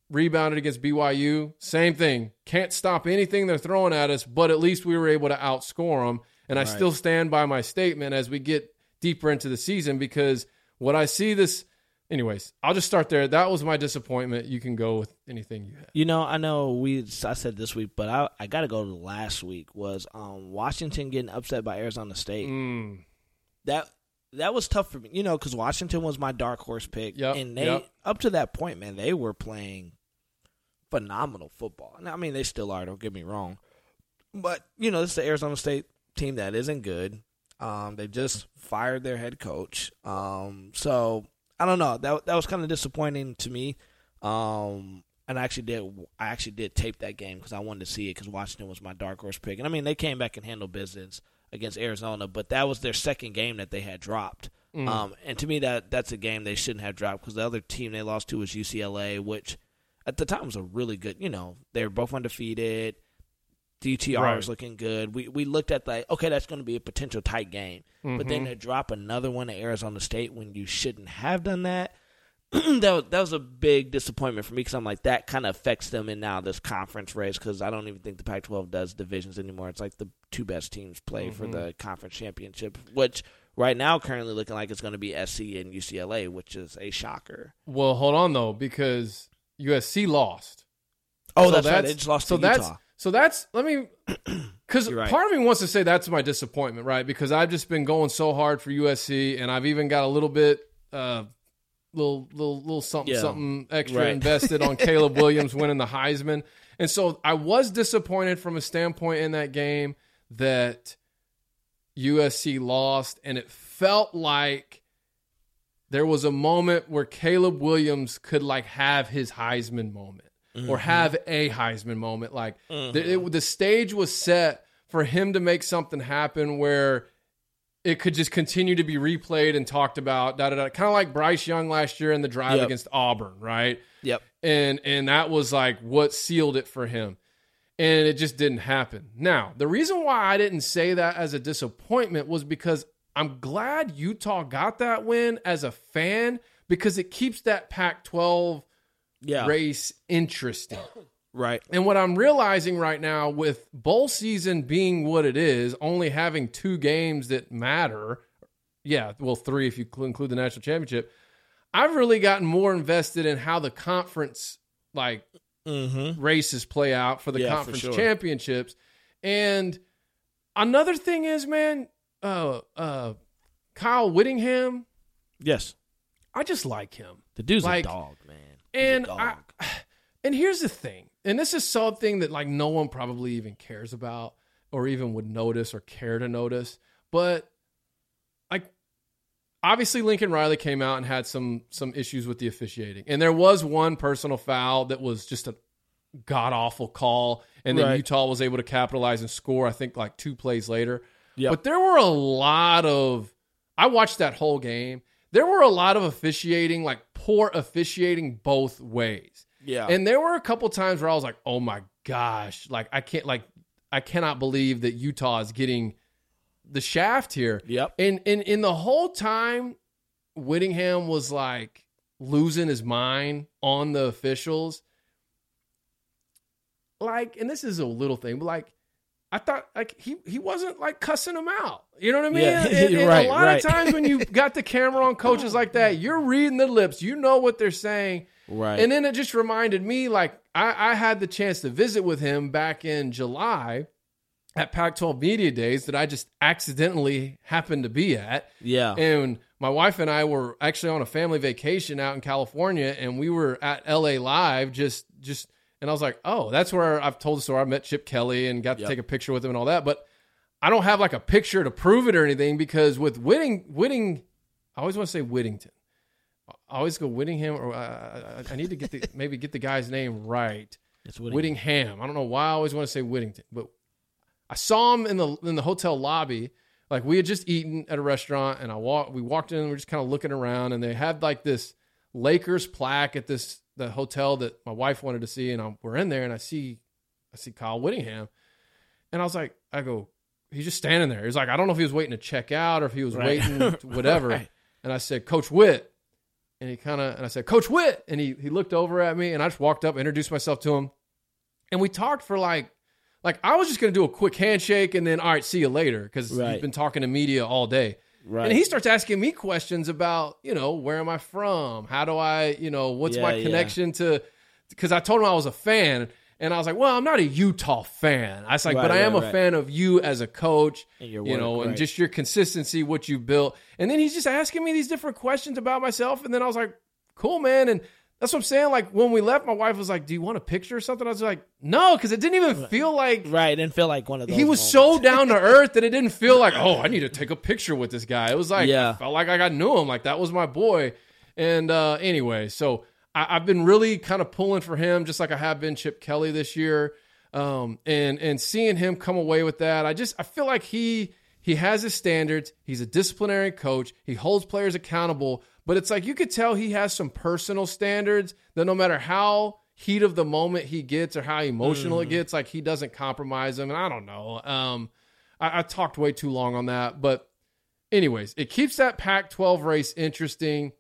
rebounded against BYU. Same thing. Can't stop anything they're throwing at us, but at least we were able to outscore them. And I still stand by my statement as we get deeper into the season because what I see this. Anyways, I'll just start there. That was my disappointment. You can go with anything you have. You know, I know we. I said this week, but I I got to go to last week. Was um Washington getting upset by Arizona State? Mm, That that was tough for me. You know, because Washington was my dark horse pick, Yep, and they yep. up to that point, man, they were playing phenomenal football. And I mean, they still are. Don't get me wrong, but you know, this is the Arizona State team that isn't good. Um, they just fired their head coach. Um, so I don't know. That that was kind of disappointing to me. Um, and I actually did. I actually did tape that game because I wanted to see it because Washington was my dark horse pick. And I mean, they came back and handled business against Arizona, but that was their second game that they had dropped. Um, and to me, that that's a game they shouldn't have dropped because the other team they lost to was UCLA, which at the time was a really good. You know, they were both undefeated. DTR Right. was looking good. We we looked at like, okay, that's going to be a potential tight game. But then mm-hmm. to drop another one to Arizona State when you shouldn't have done that, that was that was a big disappointment for me because I'm like that kind of affects them in now this conference race because I don't even think the Pac-12 does divisions anymore. It's like the two best teams play for mm-hmm. the conference championship, which right now currently looking like it's going to be SC and UCLA, which is a shocker. well, hold on though, because USC lost. Oh, So that's, right. They just lost so to that's, Utah. So that's let me because right. part of me wants to say that's my disappointment, right? Because I've just been going so hard for USC, and I've even got a little bit, uh, little little little something Yeah. something extra Right. invested on Caleb Williams winning the Heisman, and so I was disappointed from a standpoint in that game that USC lost, and it felt like there was a moment where Caleb Williams could like have his Heisman moment or mm-hmm. have a Heisman moment. Like the, it, mm-hmm. the stage was set for him to make something happen where it could just continue to be replayed and talked about. Da da da. Kind of like Bryce Young last year in the drive Yep. against Auburn, right? Yep. and and that was like what sealed it for him and it just didn't happen now the reason why i didn't say that as a disappointment was because i'm glad utah got that win as a fan because it keeps that pac 12 Yeah. race interesting Right. and what i'm realizing right now with bowl season being what it is only having two games that matter yeah well three if you include the national championship i've really gotten more invested in how the conference like Mm-hmm. races play out for the Yeah, for conference sure. championships. And another thing is, man, uh, uh, Kyle Whittingham, Yes. I just like him. The dude's Like, a dog, man. He's a And. I, and here's the thing, and this is something that like no one probably even cares about or even would notice or care to notice, but like obviously Lincoln Riley came out and had some some issues with the officiating. And there was one personal foul that was just a god awful call and then Right. Utah was able to capitalize and score I think like two plays later. Yep. But there were a lot of I watched that whole game. There were a lot of officiating like poor officiating both ways. yeah. And there were a couple times where I was like, "Oh my gosh, like I can't like I cannot believe that Utah is getting the shaft here." Yep. And and in the whole time Whittingham was like losing his mind on the officials. Like, and this is a little thing, but like I thought like he he wasn't like cussing him out. You know what I mean? Yeah, And- and right, a lot right. of times when you got the camera on coaches like that, you're reading the lips. You know what they're saying. right. And then it just reminded me, like I, I had the chance to visit with him back in July, at Pac-12 Media Days that I just accidentally happened to be at. Yeah. And my wife and I were actually on a family vacation out in California, and we were at LA Live. Just, just, and I was like, oh, that's where I've told the story. I met Chip Kelly and got to Yep. take a picture with him and all that. But I don't have like a picture to prove it or anything because with Whitting, Whitting, I always want to say Whittington. I always go Whittingham, or uh, I- need to get the maybe get the guy's name right. It's Whittingham. Whittingham. I don't know why I always want to say Whittington, but I saw him in the in the hotel lobby. Like we had just eaten at a restaurant, and I walk. We walked in. and We're just kind of looking around, and they had like this Lakers plaque at this the hotel that my wife wanted to see, and I, we're in there, and I see I see Kyle Whittingham, and I was like, I go, he's just standing there. He's like, I don't know if he was waiting to check out or if he was Right. waiting, to whatever. Right. And I said, Coach Witt. And he kind of, and I said, Coach Witt. And he, he looked over at me and I just walked up, introduced myself to him. And we talked for like, like I was just going to do a quick handshake and then, all right, see you later. Cause Right. he's been talking to media all day. Right. And he starts asking me questions about, you know, where am I from? How do I, you know, what's my Yeah, yeah. connection to, because I told him I was a fan. And I was like, well, I'm not a Utah fan. I was like, Right, but I am right, a fan of you as a coach, And your you work, know, and just your consistency, what you built. And then he's just asking me these different questions about myself. And then I was like, cool, man. And that's what I'm saying. Like when we left, my wife was like, do you want a picture or something? I was like, no, because it didn't even feel like right. It didn't feel like one of those. he was moments. so down to earth that it didn't feel like, oh, I need to take a picture with this guy. It was like, Yeah. I felt like I got knew him. Like that was my boy. And uh, anyway, so I, I've been really kind of pulling for him, just like I have been Chip Kelly this year. Um, and and seeing him come away with that, I just I feel like he he has his standards. He's a disciplinary coach. He holds players accountable. But it's like you could tell he has some personal standards that no matter how heat of the moment he gets or how emotional it gets, like he doesn't compromise them. And I don't know. Um, I, I talked way too long on that, but anyways, it keeps that Pac-12 race interesting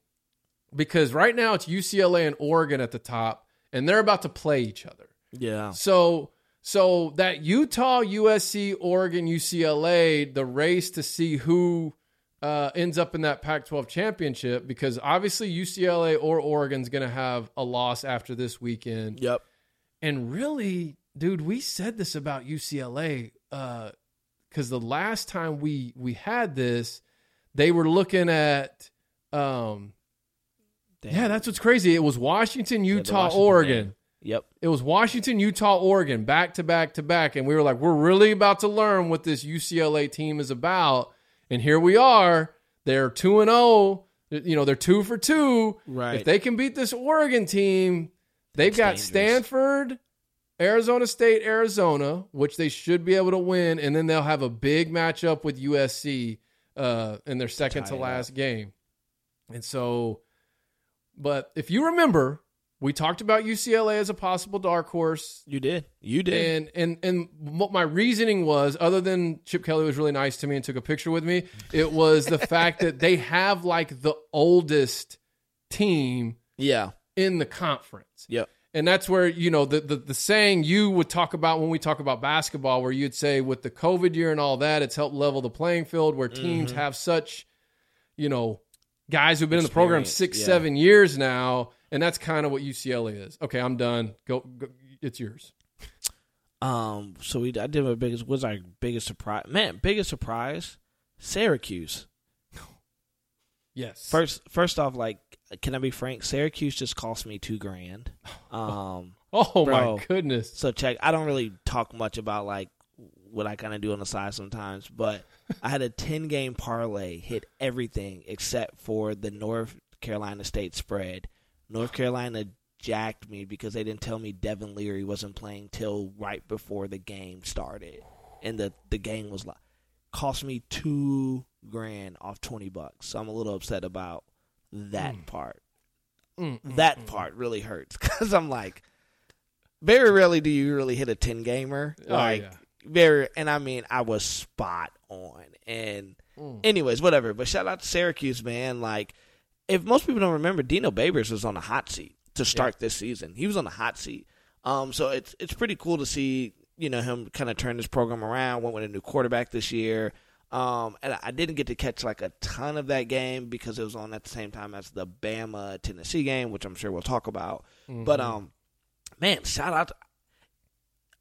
because right now it's UCLA and Oregon at the top, and they're about to play each other. Yeah. So so that Utah, USC, Oregon, UCLA, the race to see who uh, ends up in that Pac-12 championship, because obviously UCLA or Oregon's going to have a loss after this weekend. Yep. And really, dude, we said this about UCLA because the last time we we had this, they were looking at. Um, Damn. yeah, that's what's crazy. It was Washington, Yeah, Utah, Washington Oregon. game. Yep. It was Washington, Utah, Oregon, back to back to back, and we were like, we're really about to learn what this UCLA team is about. And here we are. They're two and zero. You know, they're two for two. Right. If they can beat this Oregon team, they've That's got dangerous. Stanford, Arizona State, Arizona, which they should be able to win, and then they'll have a big matchup with USC uh, in their second to last game. And so, but if you remember, we talked about UCLA as a possible dark horse. You did. You did. And and and what my reasoning was, other than Chip Kelly was really nice to me and took a picture with me, it was the fact that they have like the oldest team yeah. in the conference. Yep. And that's where, you know, the, the the saying you would talk about when we talk about basketball, where you'd say with the COVID year and all that, it's helped level the playing field where teams mm-hmm. have such, you know, guys who've been in the program six, yeah. seven years now. And that's kind of what UCLA is. Okay, I'm done. Go, go it's yours. Um. So we. I did my biggest. Was our biggest surprise? Man, biggest surprise. Syracuse. Yes. First. First off, like, can I be frank? Syracuse just cost me two grand. Um. oh Bro. my goodness. So check. I don't really talk much about like what I kind of do on the side sometimes, but I had a ten game parlay, hit everything except for the North Carolina State spread. North Carolina jacked me because they didn't tell me Devin Leary wasn't playing till right before the game started, and the the game was like cost me two grand off twenty bucks. So I'm a little upset about that part. Mm, mm, that mm. part really hurts because I'm like, very rarely do you really hit a ten gamer. Oh, Like yeah. very, and I mean, I was spot on. And Mm. anyways, whatever. But shout out to Syracuse, man. Like, if most people don't remember, Dino Babers was on the hot seat to start this season. He was on the hot seat. Um, so it's it's pretty cool to see you know him kind of turn this program around. Went with a new quarterback this year. Um, and I didn't get to catch like a ton of that game because it was on at the same time as the Bama Tennessee game, which I'm sure we'll talk about. But um, man, shout out! To,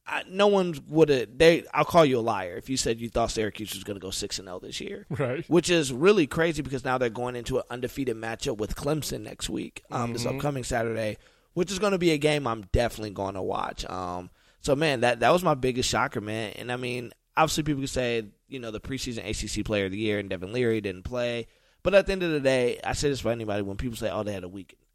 I, no one would have. They, I'll call you a liar if you said you thought Syracuse was going to go six and zero this year, Right. which is really crazy because now they're going into an undefeated matchup with Clemson next week, um, this upcoming Saturday, which is going to be a game I'm definitely going to watch. Um, so man, that that was my biggest shocker, man. And I mean, obviously people could say, you know, the preseason ACC Player of the Year and Devin Leary didn't play, but at the end of the day, I say this for anybody when people say, oh, they had a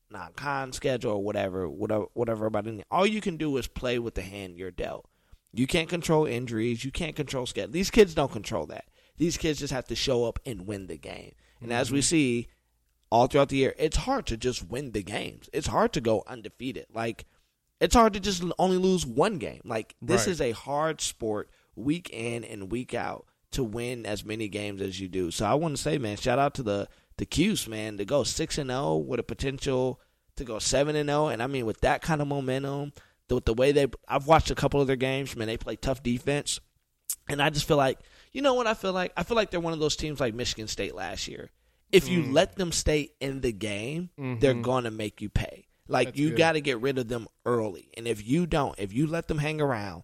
week non-con schedule or whatever, whatever, whatever about anything. All you can do is play with the hand you're dealt. You can't control injuries. You can't control schedule. These kids don't control that. These kids just have to show up and win the game. And as we mm-hmm. see all throughout the year, it's hard to just win the games. It's hard to go undefeated. Like it's hard to just only lose one game. Like this Right. is a hard sport week in and week out to win as many games as you do. So I want to say, man, shout out to the the Cuse, man, to go six and zero with a potential to go seven and zero. And I mean, with that kind of momentum, with the way they, I've watched a couple of their games. Man, they play tough defense, and I just feel like, you know what I feel like? I feel like they're one of those teams like Michigan State last year. If Mm. you let them stay in the game, they're going to make you pay. Like Mm-hmm. That's you got to get rid of them early, and if you don't, if you let them hang around,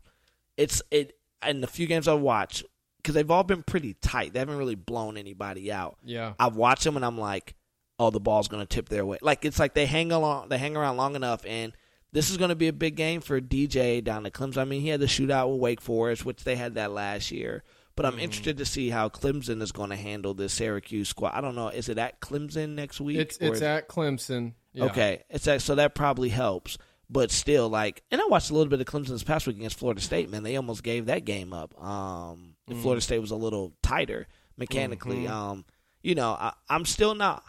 it's it. In the few games I've watched, because they've all been pretty tight, they haven't really blown anybody out. Yeah. I've watched them and I'm like, oh, the ball's going to tip their way. Like it's like they hang along, they hang around long enough, and this is going to be a big game for DJ down at Clemson. I mean, he had the shootout with Wake Forest, which they had that last year. But. I'm interested to see how Clemson is going to handle this Syracuse squad. I don't know. Is it at Clemson next week? It's or it's at Clemson. Yeah. Okay, it's at, so that probably helps. But still, like, and I watched a little bit of Clemson this past week against Florida State. Man, they almost gave that game up. Um, if Mm. Florida State was a little tighter mechanically. Mm-hmm. Um, you know, I, I'm still not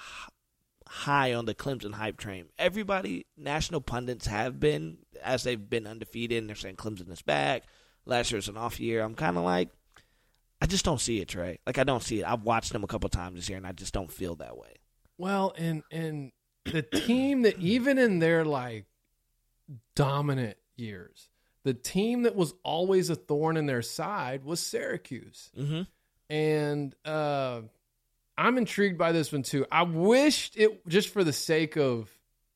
high on the Clemson hype train. Everybody, national pundits have been as they've been undefeated, and they're saying Clemson is back. Last year was an off year. I'm kind of like, I just don't see it, Trey. Like, I don't see it. I've watched them a couple times this year, and I just don't feel that way. Well, and and the team that even in their like dominant years, the team that was always a thorn in their side was Syracuse. Mm-hmm. And uh I'm intrigued by this one too. I wished it just for the sake of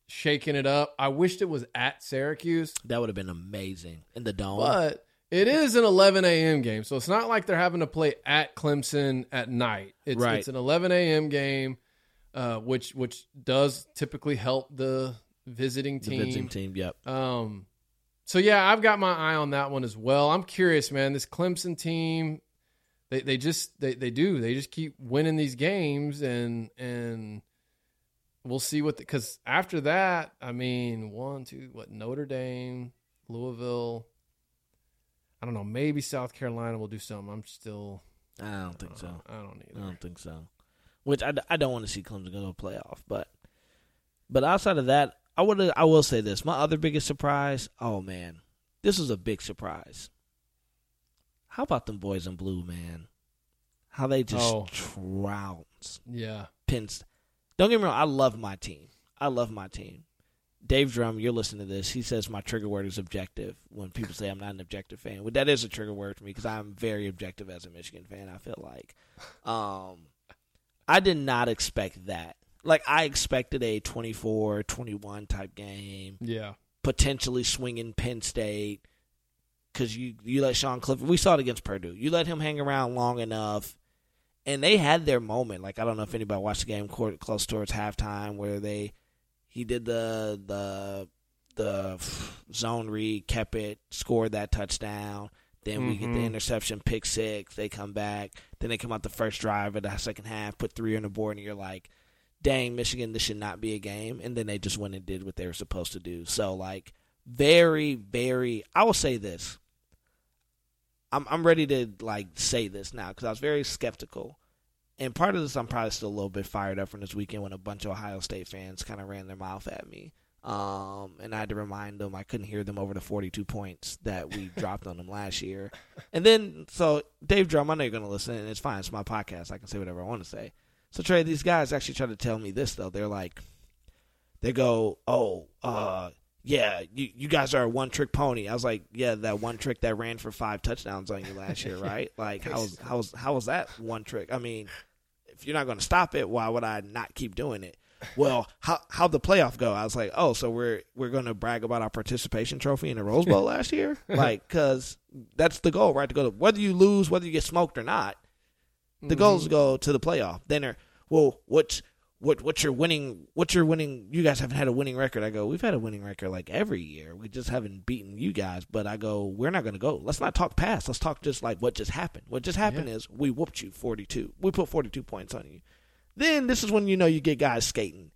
shaking it up, I wished it was at Syracuse. That would have been amazing in the dome. But it is an 11 a.m. game, so it's not like they're having to play at Clemson at night. It's, Right. it's an 11 a.m. game, uh, which which does typically help the visiting the team. visiting team, yep. Um, so yeah, I've got my eye on that one as well. I'm curious, man. This Clemson team, they they just they they do they just keep winning these games, and and we'll see what because after that, I mean, one, two, what Notre Dame, Louisville. I don't know. Maybe South Carolina will do something. I'm still. I don't think so. I don't either. I don't think so. Which I, I don't want to see Clemson go to a playoff, but but outside of that, I would I will say this. My other biggest surprise. Oh man, this was a big surprise. How about them boys in blue, man? How they just Oh. trounced Yeah. Penn. Don't get me wrong. I love my team. I love my team. Dave Drum, you're listening to this. He says my trigger word is objective. When people say I'm not an objective fan, well, that is a trigger word for me because I'm very objective as a Michigan fan. I feel like, um, I did not expect that. Like I expected a 24-21 type game, Yeah. potentially swinging Penn State. Because you you let Sean Clifford, we saw it against Purdue. You let him hang around long enough, and they had their moment. Like I don't know if anybody watched the game court, close towards halftime where they he did the the the zone read, kept it, scored that touchdown. Then we get the Mhm. interception, pick six. They come back. Then they come out the first drive of the second half, put three on the board, and you're like, "Dang, Michigan, this should not be a game." And then they just went and did what they were supposed to do. So like, very, very. I will say this. I'm I'm ready to like say this now because I was very skeptical, and part of this I'm probably still a little bit fired up from this weekend when a bunch of Ohio State fans kind of ran their mouth at me, um, and I had to remind them I couldn't hear them over the 42 points that we dropped on them last year, and then so Dave Drum, I know you're gonna listen, and it's fine, it's my podcast, I can say whatever I want to say. So Trey, these guys actually try to tell me this though. They're like, they go, oh, uh, yeah, you, you guys are a one trick pony. I was like, yeah, that one trick that ran for five touchdowns on you last year, right? Like, how was how was how was that one trick? I mean, if you're not going to stop it, why would I not keep doing it? well, how how'd the playoff go? I was like, oh, so we're we're going to brag about our participation trophy in the Rose Bowl last year, like because that's the goal, right? To go to whether you lose, whether you get smoked or not, the goal is to go to the playoff. Then they're well, what's what what's your winning? What's your winning? You guys haven't had a winning record. I go, we've had a winning record like every year. We just haven't beaten you guys. But I go, we're not going to go. Let's not talk past. Let's talk just like what just happened. What just happened is we whooped you forty two. We put forty two points on you. Then this is when you know you get guys skating.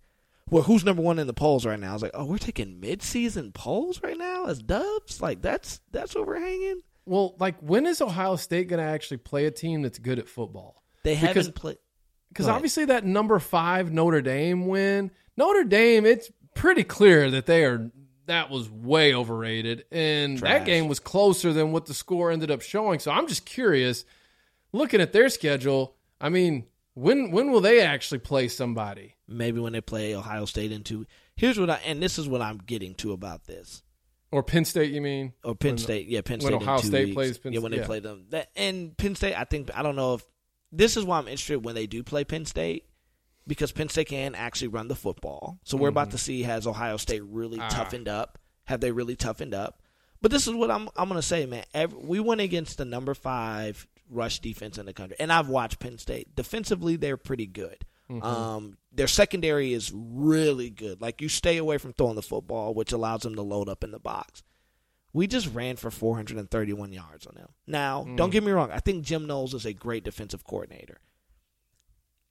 Well, who's number one in the polls right now? I was like, oh, we're taking mid season polls right now as Dubs. Like that's that's what we're hanging. Well, like when is Ohio State going to actually play a team that's good at football? They Because- haven't played. Because obviously that number five Notre Dame win, Notre Dame, it's pretty clear that they are that was way overrated, and that game was closer than what the score ended up showing. So I'm just curious, looking at their schedule. I mean, when when will they actually play somebody? Maybe when they play Ohio State into. Here's what I and this is what I'm getting to about this. Or Penn State? You mean? Or Penn When- State, yeah, Penn State. when State. Ohio State weeks. plays Penn yeah, when they yeah. play them. That and Penn State, I think I don't know if this is why I'm interested when they do play Penn State because Penn State can actually run the football. So we're about to see has Ohio State really Mm-hmm. Ah. toughened up? Have they really toughened up? But this is what I'm I'm gonna say, man. Every, we went against the number five rush defense in the country, and I've watched Penn State. Defensively, they're pretty good. Mm-hmm. Um, their secondary is really good. Like you stay away from throwing the football, which allows them to load up in the box. We just ran for 431 yards on them. Now, Mm. don't get me wrong. I think Jim Knowles is a great defensive coordinator.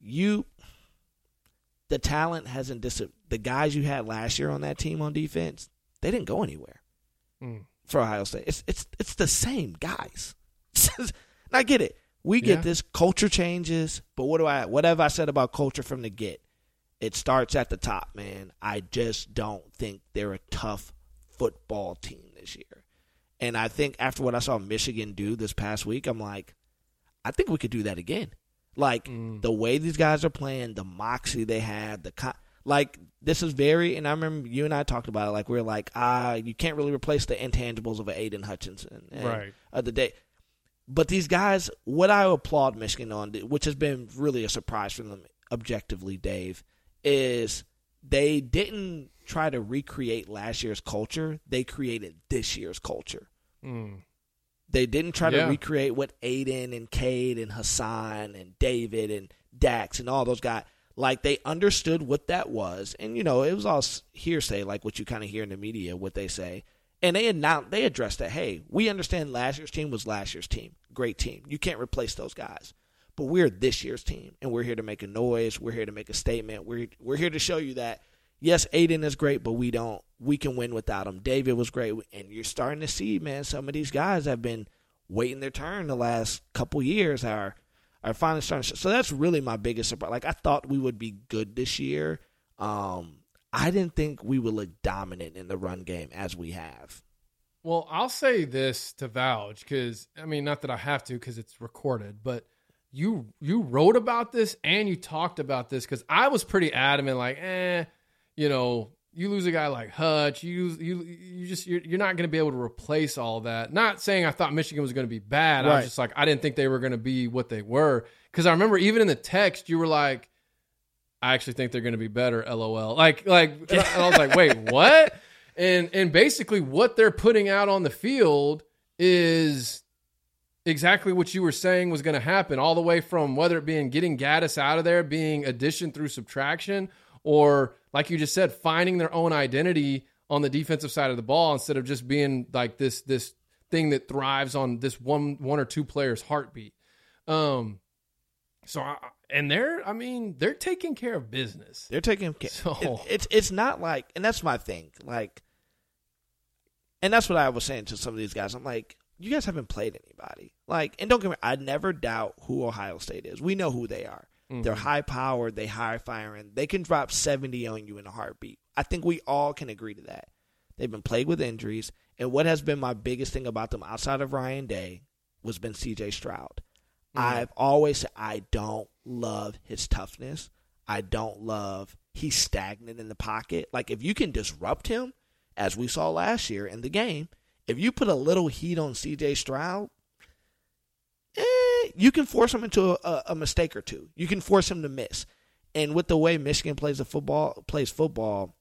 You, the talent hasn't dis. The guys you had last year on that team on defense, they didn't go anywhere Mm. for Ohio State. It's it's it's the same guys. and I get it. We get Yeah. this culture changes, but what do I what have I said about culture from the get? It starts at the top, man. I just don't think they're a tough football team this year. And I think after what I saw Michigan do this past week, I'm like, I think we could do that again. Like Mm. the way these guys are playing, the moxie they have, the co- like this is very. And I remember you and I talked about it. Like we are like, ah, you can't really replace the intangibles of an Aidan Hutchinson, and, Right. Uh, the day, but these guys, what I applaud Michigan on, which has been really a surprise for them, objectively, Dave, is they didn't try to recreate last year's culture. They created this year's culture. Mm. They didn't try Yeah. to recreate what Aidan and Cade and Hassan and David and Dax and all those guys like they understood what that was, and you know it was all hearsay, like what you kind of hear in the media, what they say, and they announced they addressed that. Hey, we understand last year's team was last year's team, great team. You can't replace those guys, but we're this year's team, and we're here to make a noise. We're here to make a statement. We're we're here to show you that yes, Aidan is great, but we don't. We can win without him. David was great, and you're starting to see, man. Some of these guys have been waiting their turn the last couple years are are finally starting. So that's really my biggest surprise. Like I thought we would be good this year. Um, I didn't think we would look dominant in the run game as we have. Well, I'll say this to vouch because I mean, not that I have to because it's recorded, but you you wrote about this and you talked about this because I was pretty adamant, like, eh, you know, you lose a guy like Hutch, you you you just you're, you're not going to be able to replace all that. Not saying I thought Michigan was going to be bad. I was just like, I didn't think they were going to be what they were because I remember even in the text you were like. I actually think they're going to be better. LOL. Like, like, and I was like, wait, what? And and basically, what they're putting out on the field is exactly what you were saying was going to happen. All the way from whether it being getting Gattis out of there, being addition through subtraction, or like you just said, finding their own identity on the defensive side of the ball instead of just being like this this thing that thrives on this one one or two players' heartbeat. Um, so I, and they're, I mean, they're taking care of business. They're taking care. So- it- it's it's not like, and that's my thing. Like, and that's what I was saying to some of these guys. I'm like, you guys haven't played anybody. Like, and don't get me. I never doubt who Ohio State is. We know who they are. Mm-hmm. They're high powered. They high firing. They can drop 70 on you in a heartbeat. I think we all can agree to that. They've been plagued with injuries, and what has been my biggest thing about them outside of Ryan Day was been C.J. Stroud. Mm-hmm. I've always said I don't love his toughness. I don't love he's stagnant in the pocket. Like if you can disrupt him, as we saw last year in the game, if you put a little heat on C.J. Stroud, eh, you can force him into a, a mistake or two. You can force him to miss. And with the way Michigan plays the football plays football,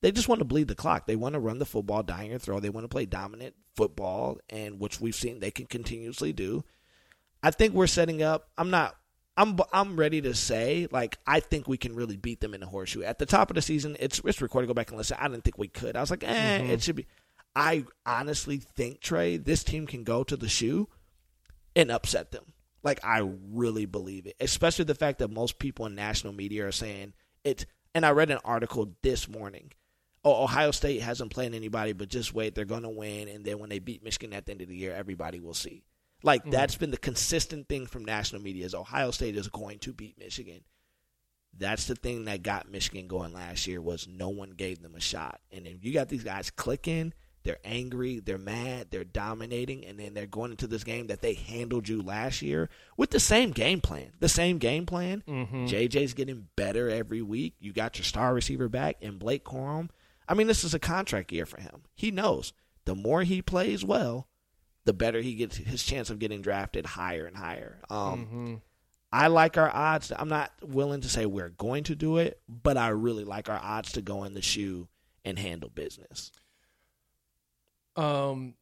they just want to bleed the clock. They want to run the football down your throat. They want to play dominant football, and which we've seen they can continuously do. I think we're setting up. I'm not. I'm I'm ready to say like I think we can really beat them in the horseshoe. At the top of the season, it's it's recorded. Go back and listen. I didn't think we could. I was like, eh, it should be. I honestly think Trey, this team can go to the shoe and upset them. Like I really believe it, especially the fact that most people in national media are saying it. And I read an article this morning. Oh, Ohio State hasn't played anybody, but just wait, they're going to win. And then when they beat Michigan at the end of the year, everybody will see. Like mm. that's been the consistent thing from national media is Ohio State is going to beat Michigan. That's the thing that got Michigan going last year was no one gave them a shot. And if you got these guys clicking, they're angry, they're mad, they're dominating, and then they're going into this game that they handled you last year with the same game plan. The same game plan. JJ's getting better every week. You got your star receiver back and Blake Corum. I mean, this is a contract year for him. He knows the more he plays well, the better he gets his chance of getting drafted higher and higher. Um, I like our odds. I'm not willing to say we're going to do it, but I really like our odds to go in the shoe and handle business. Um,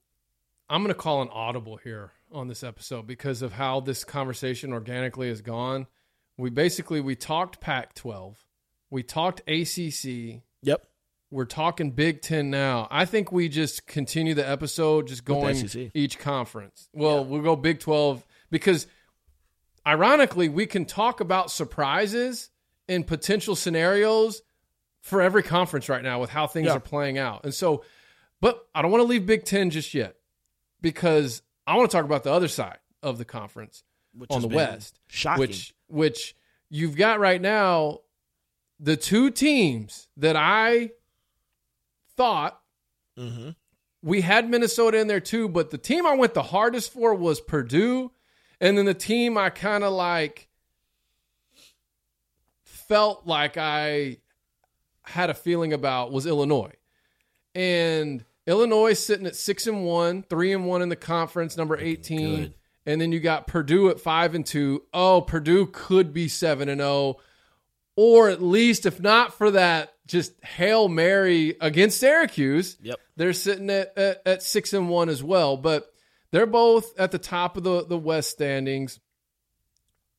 I'm going to call an audible here on this episode because of how this conversation organically has gone. We basically we talked Pac-12, we talked ACC, Yep. we're talking Big Ten now. I think we just continue the episode just going each conference. Well, we'll go Big 12 because ironically, we can talk about surprises and potential scenarios for every conference right now with how things Yeah. are playing out. And so, but I don't want to leave Big Ten just yet because I want to talk about the other side of the conference Which on the West, shocking. which which you've got right now. The two teams that I thought hmm we had Minnesota in there too, but the team I went the hardest for was Purdue, and then the team I kind of like felt like I had a feeling about was Illinois, and Illinois sitting at six and one, three and one in the conference, number eighteen, good. and then you got Purdue at five and two. Oh, Purdue could be seven and zero or at least if not for that just hail mary against syracuse Yep. they're sitting at, at, at six and one as well but they're both at the top of the, the west standings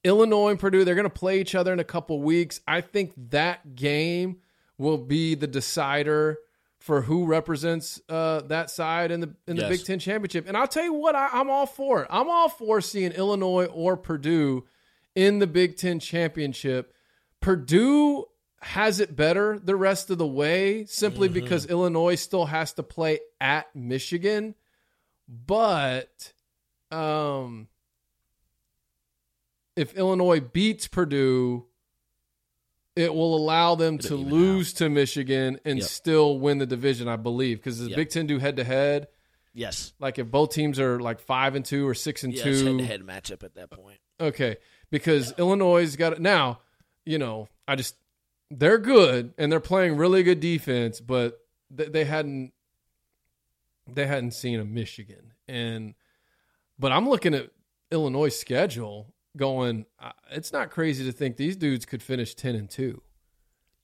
illinois and purdue they're going to play each other in a couple weeks i think that game will be the decider for who represents uh, that side in the in the Yes. Big Ten championship. And I'll tell you what, I, I'm all for it. I'm all for seeing Illinois or Purdue in the Big Ten championship. Purdue has it better the rest of the way simply because Illinois still has to play at Michigan. But um, if Illinois beats Purdue, it will allow them to lose to Michigan and Yep. still win the division, I believe. Because the Yep. Big Ten do head to head. Yes. Like if both teams are like five and two or six and Yeah, two, head to head matchup at that point. Okay, because Illinois got it now. You know, I just they're good and they're playing really good defense, but they, they hadn't they hadn't seen a Michigan, and but I'm looking at Illinois' schedule, going, it's not crazy to think these dudes could finish ten and two.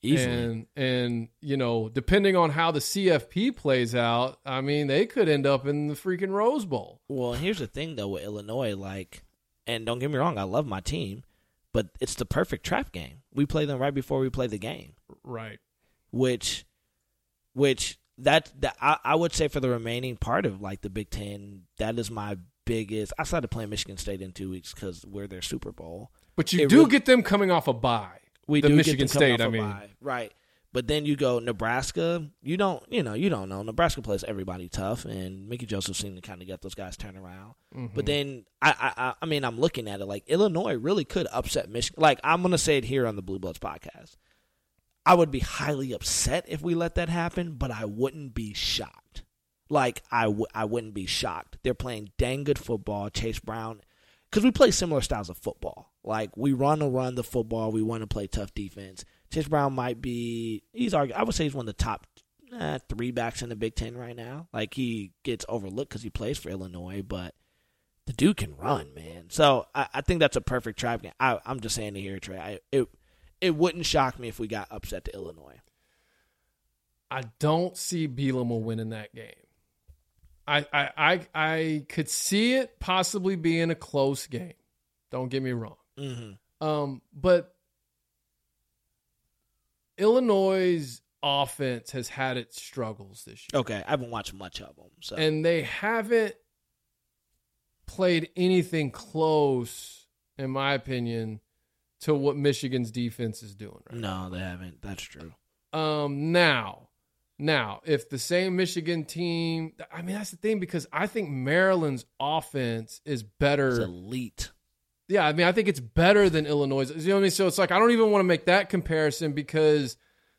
Easily. And and you know, depending on how the CFP plays out, I mean, they could end up in the freaking Rose Bowl. Well, here's the thing though with Illinois, like, and don't get me wrong, I love my team, but it's the perfect trap game. We play them right before we play the game, Right. which, which that that I, I would say for the remaining part of like the Big Ten, that is my biggest. I started playing Michigan State in two weeks because we're their Super Bowl. But you do really- get them coming off a bye. We the do Michigan get them coming State, off I a mean. bye, right? But then you go Nebraska. You don't, you know, you don't know. Nebraska plays everybody tough, and Mickey Joseph seemed to kind of get those guys turned around. Mm-hmm. But then I, I, I, I mean, I'm looking at it like Illinois really could upset Michigan. Like I'm gonna say it here on the Blue Bloods podcast. I would be highly upset if we let that happen, but I wouldn't be shocked. Like I, w- I wouldn't be shocked. They're playing dang good football. Chase Brown, because we play similar styles of football. Like we run to run the football. We want to play tough defense. Chase Brown might be. He's argu- I would say he's one of the top uh, three backs in the Big Ten right now. Like he gets overlooked because he plays for Illinois, but the dude can run, man. So I, I think that's a perfect trap game. I, I'm just saying it here, Trey. I, it, it wouldn't shock me if we got upset to Illinois. I don't see Bielema winning that game. I, I I I could see it possibly being a close game. Don't get me wrong. Mm-hmm. Um, but Illinois' offense has had its struggles this year. Okay, I haven't watched much of them. So and they haven't played anything close, in my opinion, to what Michigan's defense is doing right no, they haven't. That's true. Um, now, now, if the same Michigan team, I mean, that's the thing because I think Maryland's offense is better. It's elite. Yeah, I mean, I think it's better than Illinois. You know what I mean? So it's like I don't even want to make that comparison because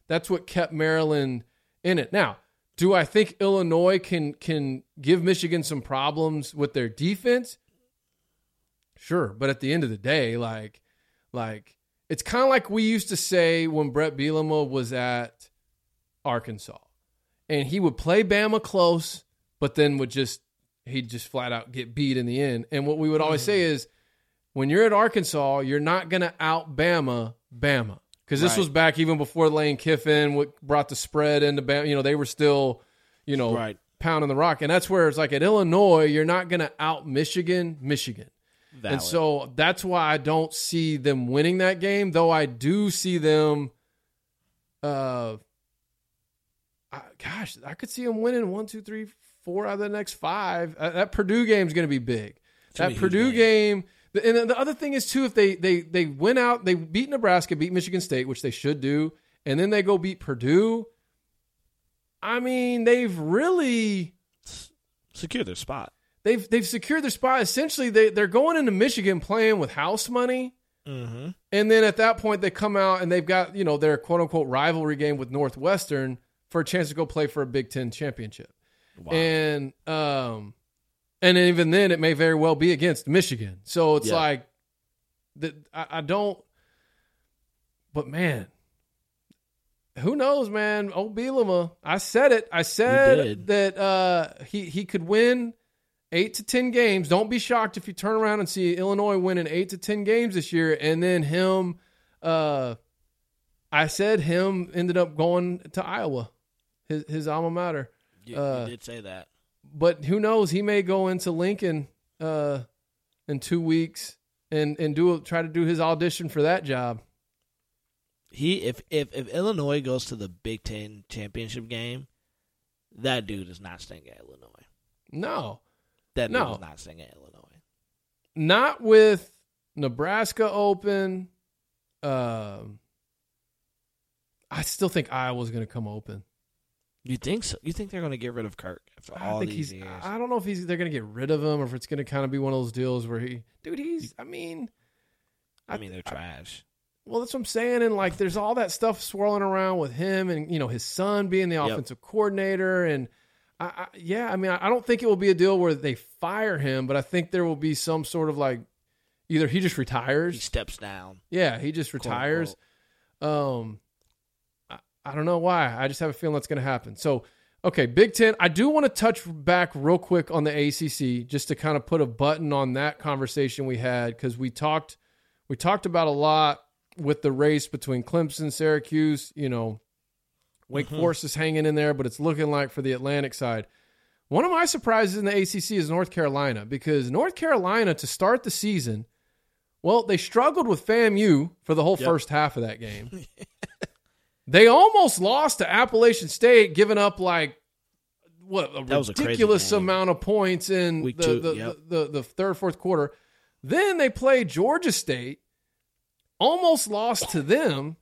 that's what kept Maryland in it. Now, do I think Illinois can can give Michigan some problems with their defense? Sure, but at the end of the day, like like it's kind of like we used to say when Bret Bielema was at Arkansas, and he would play Bama close, but then would just he'd just flat out get beat in the end. And what we would always say is, when you're at Arkansas, you're not gonna out Bama Bama because this Right. was back even before Lane Kiffin what brought the spread into Bama. You know they were still, you know, Right. pounding the rock, and that's where it's like at Illinois, you're not gonna out Michigan Michigan. Valid. And so that's why I don't see them winning that game, though I do see them. Uh, I, gosh, I could see them winning one, two, three, four out of the next five. Uh, that Purdue game is going to be big. gonna That be Purdue game. the- And then the other thing is too, if they they they went out, they beat Nebraska, beat Michigan State, which they should do, and then they go beat Purdue. I mean, they've really secured their spot. they've they've secured their spot. Essentially, they they're going into Michigan playing with house money, Mm-hmm. and then at that point they come out and they've got you know their quote unquote rivalry game with Northwestern for a chance to go play for a Big Ten championship, Wow. and um, and even then it may very well be against Michigan. So it's Yeah. like that I, I don't. But man, who knows, man? Oh, Bielema. I said it. I said that uh, he he could win eight to ten games. Don't be shocked if you turn around and see Illinois winning eight to ten games this year, and then him. Uh, I said him ended up going to Iowa, his his alma mater. you, uh, you did say that. But who knows? He may go into Lincoln uh, in two weeks and and do try to do his audition for that job. He if if if Illinois goes to the Big Ten championship game, that dude is not staying at Illinois. No, That dude No. is not staying at Illinois. not with Nebraska open. Um, I still think Iowa's going to come open. You think so? You think they're going to get rid of Kirk after I all think these he's. years? I don't know if he's. They're going to get rid of him, or if it's going to kind of be one of those deals where he, dude, he's. I mean, I mean, they're trash. Well, that's what I'm saying. And like, there's all that stuff swirling around with him and, you know, his son being the Yep. offensive coordinator. And I, I, yeah, I mean, I, I don't think it will be a deal where they fire him, but I think there will be some sort of like either he just retires, He steps down. Yeah, he just retires. Um, I, don't know why. I just have a feeling that's going to happen. So, okay, Big Ten. I do want to touch back real quick on the ACC just to kind of put a button on that conversation we had because we talked we talked about a lot with the race between Clemson, Syracuse. You know, Wake mm-hmm. Forest is hanging in there, but it's looking like for the Atlantic side. One of my surprises in the ACC is North Carolina because North Carolina to start the season, well, they struggled with FAMU for the whole Yep. first half of that game. they almost lost to Appalachian State, giving up like what a That a ridiculous game. amount of points in the, two, the, yep. the, the the third fourth quarter. Then they played Georgia State, almost lost to them.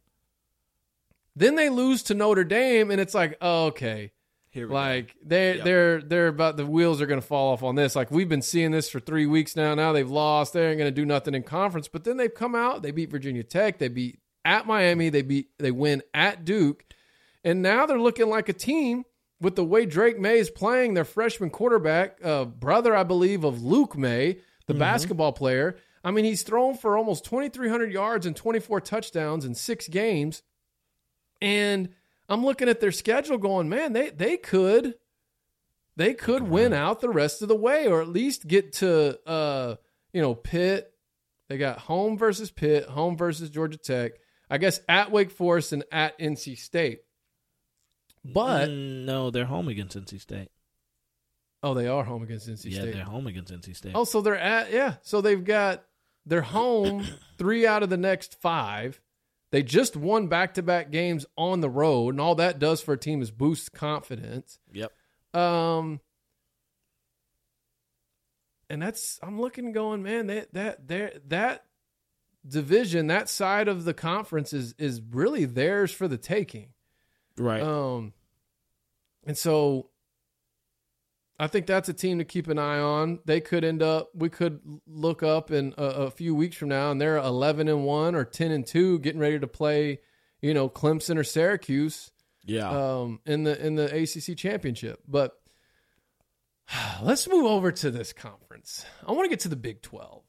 Then they lose to Notre Dame, and it's like, oh, okay, Here we like they Yep. they're they're about the wheels are going to fall off on this. Like we've been seeing this for three weeks now. Now they've lost. They ain't going to do nothing in conference. But then they've come out. They beat Virginia Tech. They beat at Miami. They beat they win at Duke, and now they're looking like a team with the way Drake Maye is playing. Their freshman quarterback, uh, brother, I believe, of Luke Maye, the basketball player. I mean, he's thrown for almost twenty three hundred yards and twenty four touchdowns in six games. And I'm looking at their schedule going, man, they they could they could win out the rest of the way or at least get to uh you know, Pitt. They got home versus Pitt, home versus Georgia Tech. I guess at Wake Forest and at NC State. But Mm, no, they're home against NC State. oh, they are home against NC State. yeah, State. they're home against NC State. Oh, so they're at yeah. So they've got they're home three out of the next five. They just won back to back games on the road, and all that does for a team is boost confidence. Yep. Um, and that's I'm looking, going, man, that that there that division, that side of the conference is is really theirs for the taking. Right. Um, and so I think that's a team to keep an eye on. They could end up, we could look up in a, a few weeks from now, and they're eleven and one or ten and two, getting ready to play, you know, Clemson or Syracuse yeah. um, in the in the ACC championship. But let's move over to this conference. I want to get to the Big Twelve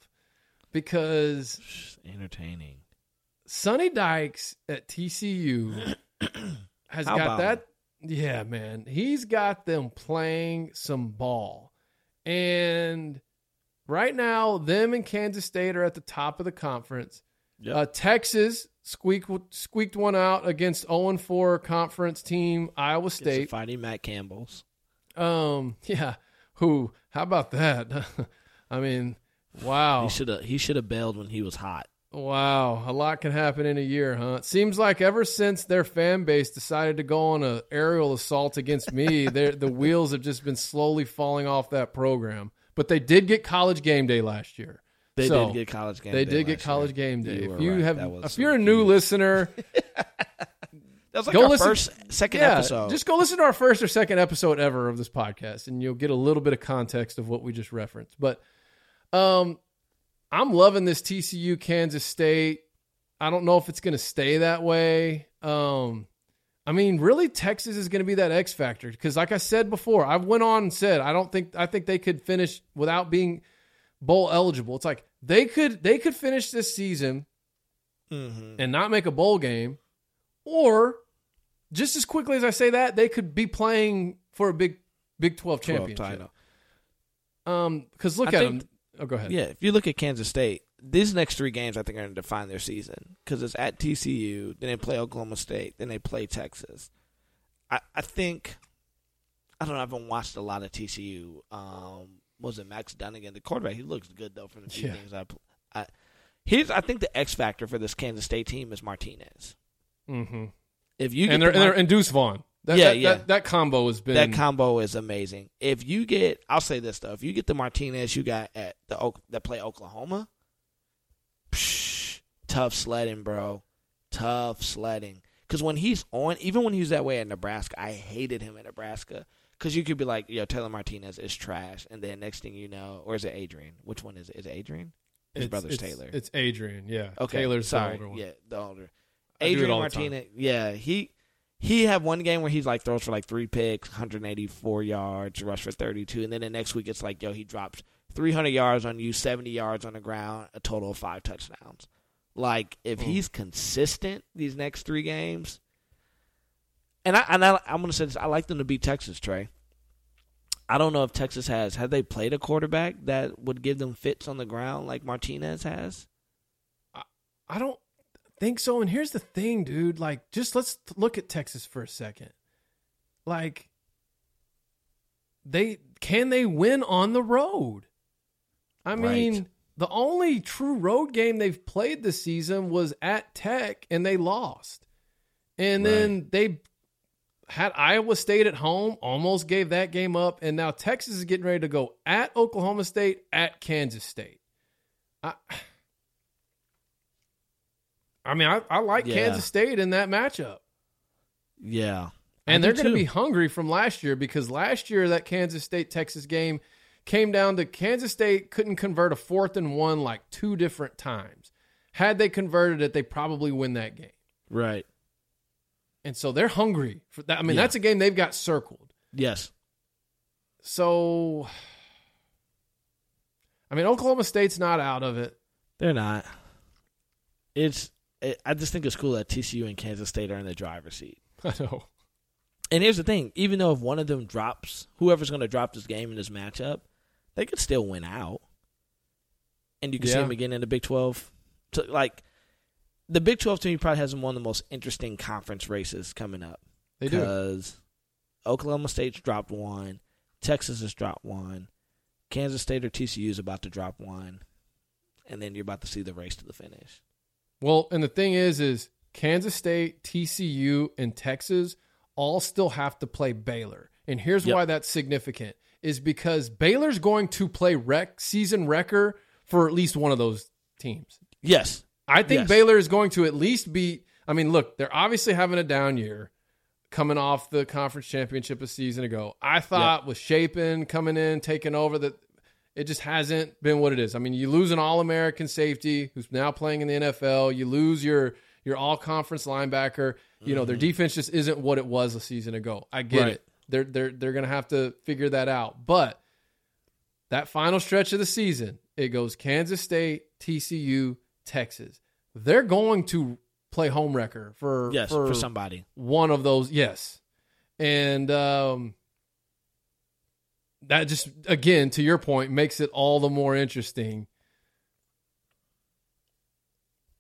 because Entertaining. Sonny Dykes at TCU has How got that. Yeah, man, he's got them playing some ball, and right now, them and Kansas State are at the top of the conference. Yep. Uh, Texas squeaked squeaked one out against 0 4 conference team Iowa State. State. Fighting Matt Campbell's. Um, yeah. Who? How about that? I mean, wow. He should have. He should have bailed when he was hot. Wow, a lot can happen in a year, huh? It seems like ever since their fan base decided to go on a aerial assault against me, the wheels have just been slowly falling off that program. But they did get college game day last year. They So, did get college game. Day. They did get college year. game day. You if you right. have, if you're a new listener, That was like Go our listen- first, second yeah, episode. just go listen to our first or second episode ever of this podcast, and you'll get a little bit of context of what we just referenced. But, um, I'm loving this TCU Kansas State. I don't know if it's going to stay that way. Um, I mean, really, Texas is going to be that X factor because, like I said before, I went on and said I don't think I think they could finish without being bowl eligible. It's like they could they could finish this season Mhm. and not make a bowl game, or just as quickly as I say that, they could be playing for a big Big Twelve 12 championship. title. Um, because look I at think- them. Oh, go ahead. Yeah, if you look at Kansas State, these next three games I think are going to define their season because it's at TCU, then they play Oklahoma State, then they play Texas. I, I think I don't know. I haven't watched a lot of TCU. Um, was it Max Duggan, the quarterback? He looks good though from the few Yeah. games I. I here's I think the X factor for this Kansas State team is Martinez. Mm-hmm. If you And they're, the and, they're and Deuce Vaughn. That, Yeah, that, yeah. That, that combo has been that combo is amazing. If you get, I'll say this though, if you get the Martinez you got at the Oak that play Oklahoma, psh, tough sledding, bro, tough sledding. Because when he's on, even when he was that way at Nebraska, I hated him at Nebraska. Because you could be like, yo, Taylor Martinez is trash, and then next thing you know, or is it Adrian? Which one is it? Is it Adrian? His it's, brother's it's- Taylor. It's Adrian. Yeah. Okay, Taylor's sorry. the older one. Yeah, the older. I Adrian all the time. Martinez. Yeah, he he had one game where he's like throws for like three picks, 184 yards, rush for 32, and then the next week it's like yo he drops 300 yards on you, 70 yards on the ground, a total of five touchdowns. Like if Hmm. he's consistent these next three games, and I and I, I'm gonna say this, I like them to beat Texas, Trey. I don't know if Texas has have they played a quarterback that would give them fits on the ground like Martinez has. I, I don't think so. And here's the thing, dude. Like, just let's look at Texas for a second. Like, they can they win on the road? I mean, Right. the only true road game they've played this season was at Tech, and they lost. And then they had Iowa State at home, almost gave that game up, and now Texas is getting ready to go at Oklahoma State, at Kansas State. I, I mean, I, I like Yeah. Kansas State in that matchup. Yeah, And I they're going to be hungry from last year because last year that Kansas State Texas game came down to Kansas State couldn't convert a fourth and one like two different times. Had they converted it, they probably win that game. right. And so they're hungry for that. I mean, Yeah. that's a game they've got circled. Yes. So, I mean, Oklahoma State's not out of it. They're not. It's. It, I just think it's cool that TCU and Kansas State are in the driver's seat. I know. And here's the thing: even though if one of them drops, whoever's going to drop this game in this matchup, they could still win out, and you can see them again in the Big Twelve. So, like, the Big Twelve to me probably has one of the most interesting conference races coming up. They do. because Oklahoma State's dropped one, Texas has dropped one, Kansas State or TCU is about to drop one, and then you're about to see the race to the finish. Well, and the thing is, is Kansas State, TCU, and Texas all still have to play Baylor. And here's Yep. why that's significant is because Baylor's going to play rec season wrecker for at least one of those teams. Yes, I think Yes. Baylor is going to at least beat. I mean, look, they're obviously having a down year coming off the conference championship a season ago. I thought with Shapen coming in, taking over, that it just hasn't been what it is. I mean, you lose an All American safety who's now playing in the NFL. You lose your your All Conference linebacker. You know, their defense just isn't what it was a season ago. I get Right. it. They're they're they're gonna have to figure that out, but. That final stretch of the season, it goes Kansas State, TCU, Texas. They're going to play home wrecker for yes, for, for somebody. one of those. Yes, and um, that just again to your point makes it all the more interesting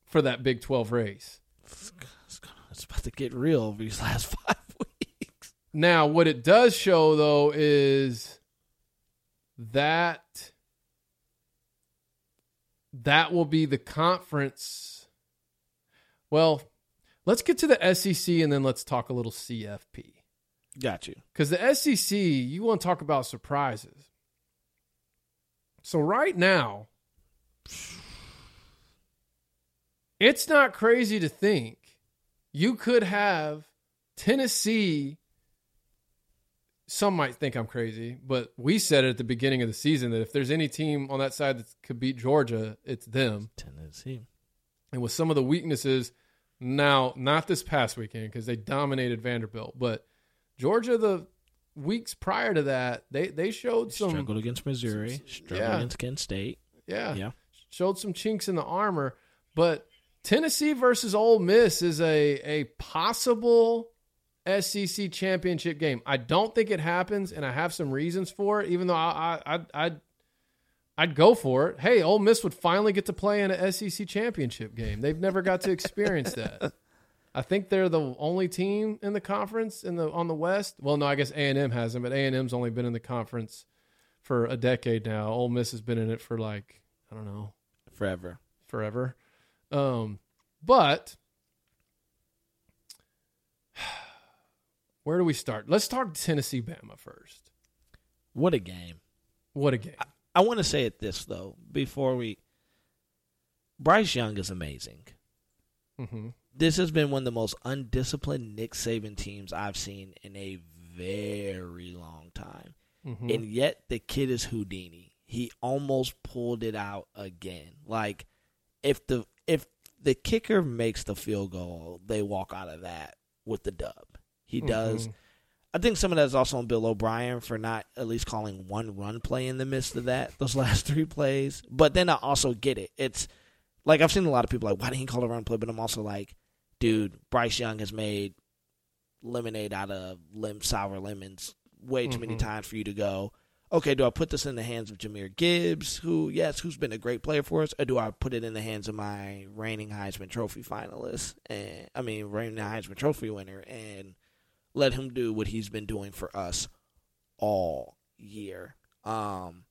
for that Big Twelve race. It's, gonna- it's about to get real over these last five weeks. Now, what it does show though is that that will be the conference. Well, let's get to the SEC and then let's talk a little CFP. Got you. Because the SEC, you want to talk about surprises. So, right now, it's not crazy to think you could have Tennessee. Some might think I'm crazy, but we said it at the beginning of the season that if there's any team on that side that could beat Georgia, it's them. Tennessee. And with some of the weaknesses, now not this past weekend because they dominated Vanderbilt, but Georgia the weeks prior to that, they they showed some Struggled against Missouri. Struggled yeah. against Kent State. yeah, Yeah. showed some chinks in the armor. But Tennessee versus Ole Miss is a a possible SEC championship game. I don't think it happens, and I have some reasons for it. Even though I I I I'd, I'd go for it. Hey, Ole Miss would finally get to play in a SEC championship game. They've never got to experience that. I think they're the only team in the conference in the on the West. Well, no, I guess A and M hasn't, but A and M's only been in the conference for a decade now. Ole Miss has been in it for like I don't know Forever. forever. Um, but where do we start? Let's talk Tennessee Bama first. What a game. What a game! I want to say it this though before we. Bryce Young is amazing. hmm This has been one of the most undisciplined Nick Saban teams I've seen in a very long time, hmm and yet the kid is Houdini. He almost pulled it out again. Like if the if the kicker makes the field goal, they walk out of that with the dub. He does. Mhm. I think some of that is also on Bill O'Brien for not at least calling one run play in the midst of that, those last three plays. But then I also get it. It's like I've seen a lot of people like, why didn't he call a run play? But I'm also like, dude, Bryce Young has made lemonade out of lim sour lemons way too many Mhm. times for you to go. Okay, do I put this in the hands of Jahmyr Gibbs, who yes, who's been a great player for us, or do I put it in the hands of my reigning Heisman Trophy finalist and I mean reigning Heisman Trophy winner and let him do what he's been doing for us all year. Um,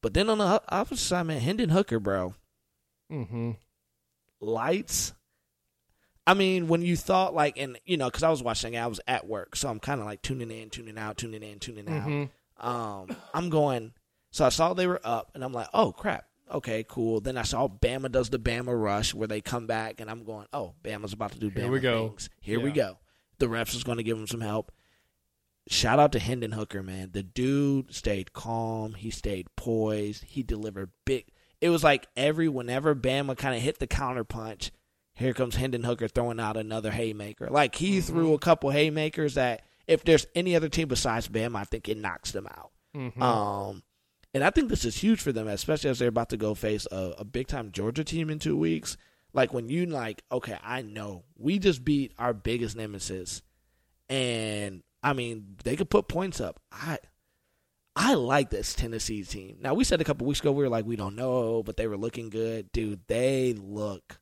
but then on the opposite side, man, Hendon Hooker, bro, hmm lights. I mean, when you thought like, and you know, because I was watching, I was at work, so I'm kind of like tuning in, tuning out, tuning in, tuning out. Mhm. Um, I'm going. So I saw they were up, and I'm like, oh crap. Okay, cool. Then I saw Bama does the Bama rush where they come back, and I'm going, oh, Bama's about to do Bama Here we go. things. Here we go. The refs is going to give him some help. Shout out to Hendon Hooker, man. The dude stayed calm. He stayed poised. He delivered big. It was like every whenever Bama kind of hit the counter punch, here comes Hendon Hooker throwing out another haymaker. Like he threw a couple haymakers that if there's any other team besides Bama, I think it knocks them out. Mhm. Um, and I think this is huge for them, especially as they're about to go face a, a big time Georgia team in two weeks. Like when you like, okay, I know we just beat our biggest nemesis, and I mean they could put points up. I I like this Tennessee team. Now we said a couple weeks ago we were like we don't know, but they were looking good, dude. They look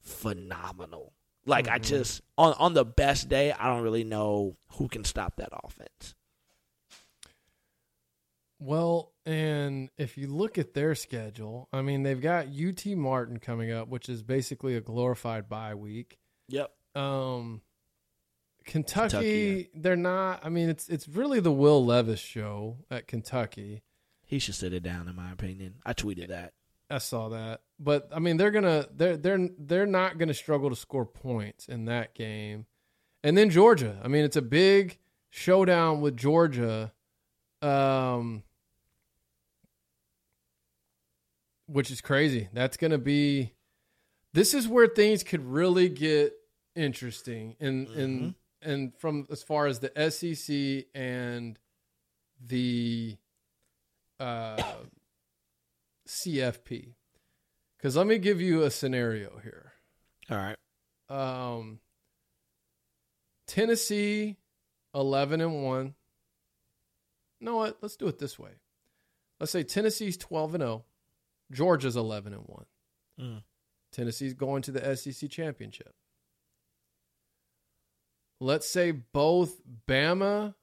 phenomenal. Like I Mhm. just on on the best day, I don't really know who can stop that offense. Well, and if you look at their schedule, I mean, they've got UT Martin coming up, which is basically a glorified bye week. Yep. Um, Kentucky, Kentucky, they're not. I mean, it's it's really the Will Levis show at Kentucky. He should sit it down, in my opinion. I tweeted that. I saw that, but I mean, they're gonna they're they're they're not gonna struggle to score points in that game. And then Georgia. I mean, it's a big showdown with Georgia, um, which is crazy. That's gonna be. This is where things could really get interesting, and and and from as far as the SEC and the uh, CFP. Because let me give you a scenario here. All right. Um, Tennessee, eleven and one. You know what? Let's do it this way. Let's say Tennessee's twelve and zero. Georgia's eleven and one. Mm. Tennessee's going to the SEC championship. Let's say both Bama.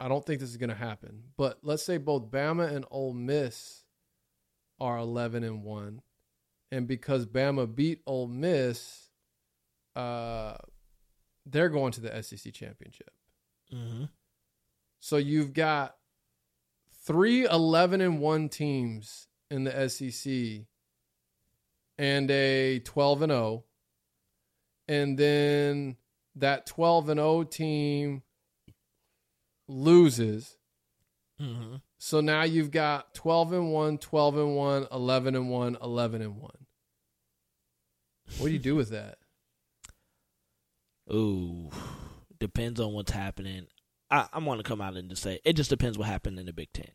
I don't think this is going to happen, but let's say both Bama and Ole Miss are 11 and 1. And because Bama beat Ole Miss, uh, they're going to the SEC championship. Mm-hmm. So you've got three 11 and 1 teams in the SEC and a 12 and 0. And then that 12 and 0 team loses. Mm-hmm. So now you've got 12 and 1, 12 and 1, 11 and 1, 11 and 1. What do you do with that? Ooh, depends on what's happening. I, I'm going to come out and just say it just depends what happened in the Big Ten.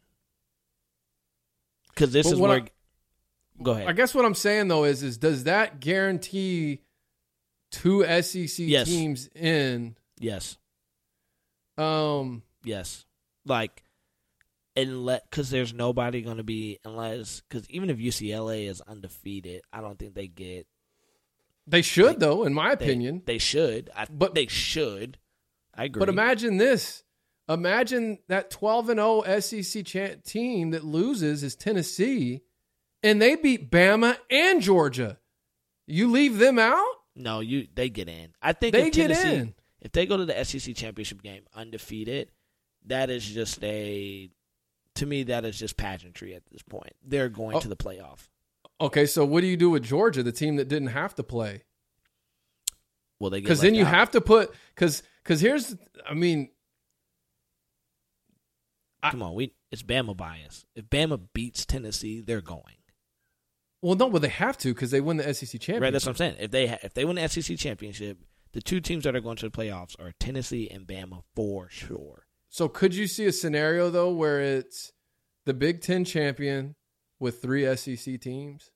Because this But is where. I- go ahead. I guess what I'm saying though is is does that guarantee two SEC Yes. teams in yes, um yes. Like, unless because there's nobody going to be unless because even if UCLA is undefeated, I don't think they get. they should though in my opinion. they should. I, But- but they should. I agree. But imagine this. Imagine that 12 and 0 SEC cha- team that loses is Tennessee and they beat Bama and Georgia. You leave them out? No, you they get in. I think They if get Tennessee, in. If they go to the SEC championship game undefeated, that is just a to me that is just pageantry at this point. They're going Oh. to the playoff. Okay, so what do you do with Georgia, the team that didn't have to play? Well, they Because then you out. have to put because because here's I mean I- come on. We it's Bama bias. If Bama beats Tennessee, they're going. Well no but they have to because they win the SEC championship. Right. That's what I'm saying. If they ha- if they win the SEC championship, the two teams that are going to the playoffs are Tennessee and Bama for sure. So could you see a scenario though where it's the Big Ten champion with three SEC teams?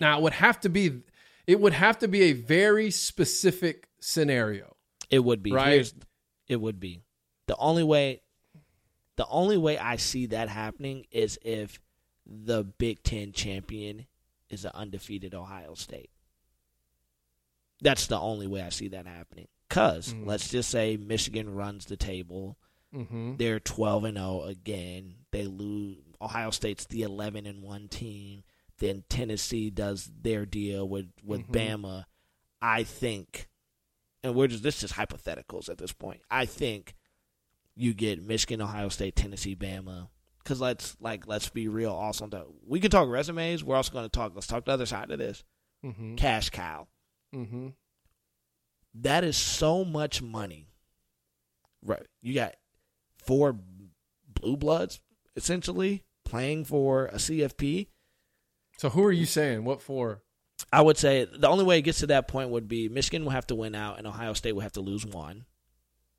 Now it would have to be it would have to be a very specific scenario. It would be. Right. Here's, it would be. The only way the only way I see that happening is if the Big Ten champion is an undefeated Ohio State. That's the only way I see that happening. Because Mm. let's just say Michigan runs the table. Mm-hmm. They're 12 and 0 again. They lose. Ohio State's the 11 and 1 team. Then Tennessee does their deal with with Mhm. Bama. I think, and we're just this is hypotheticals at this point. I think you get Michigan, Ohio State, Tennessee, Bama. Because let's like let's be real. Also, though, we can talk resumes. We're also going to talk. Let's talk the other side of this. Mm-hmm. Cash cow. Mm-hmm. That is so much money. Right. You got four blue bloods essentially playing for a CFP. So who are you saying? What for? I would say the only way it gets to that point would be Michigan will have to win out and Ohio State will have to lose one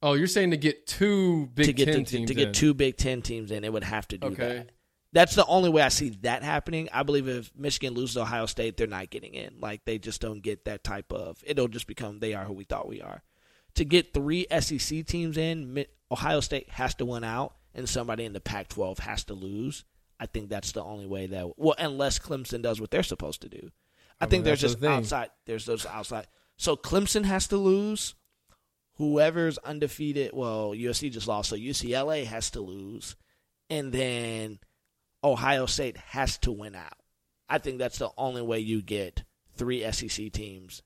Oh, you're saying to get two Big to get Ten to, teams to get in. two Big Ten teams in. It would have to do Okay. that. That's the only way I see that happening. I believe if Michigan loses Ohio State, they're not getting in. Like they just don't get that type of. It'll just become they are who we thought we are. To get three SEC teams in, Ohio State has to win out, and somebody in the Pac-12 has to lose. I think that's the only way that well, unless Clemson does what they're supposed to do. I I think mean, there's just the outside. There's those outside. So Clemson has to lose. Whoever's undefeated, well, USC just lost, so UCLA has to lose, and then Ohio State has to win out. I think that's the only way you get three SEC teams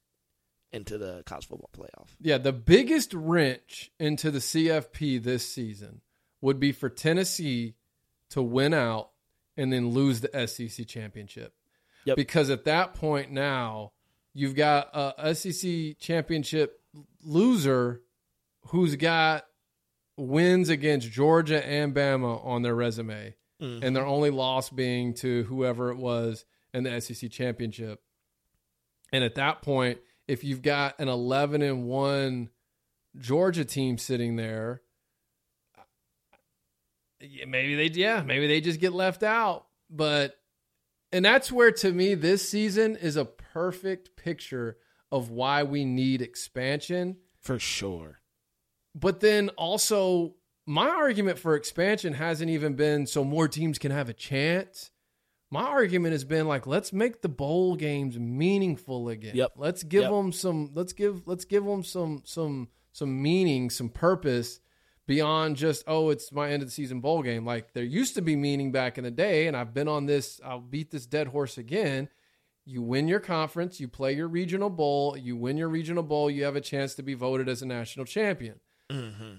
into the college football playoff. Yeah, the biggest wrench into the CFP this season would be for Tennessee to win out and then lose the SEC championship. Yep. Because at that point now, you've got a SEC championship loser who's got wins against Georgia and Bama on their resume, Mhm. and their only loss being to whoever it was in the SEC championship. And at that point, if you've got an 11 and 1 Georgia team sitting there, maybe they yeah, maybe they just get left out, but and that's where to me this season is a perfect picture of why we need expansion For sure. but then also my argument for expansion hasn't even been so more teams can have a chance. My argument has been like let's make the bowl games meaningful again. Yep. Let's give Yep. them some let's give let's give them some some some meaning, some purpose beyond just oh it's my end of the season bowl game. Like there used to be meaning back in the day and I've been on this I'll beat this dead horse again. You win your conference, you play your regional bowl, you win your regional bowl, you have a chance to be voted as a national champion. Mm-hmm.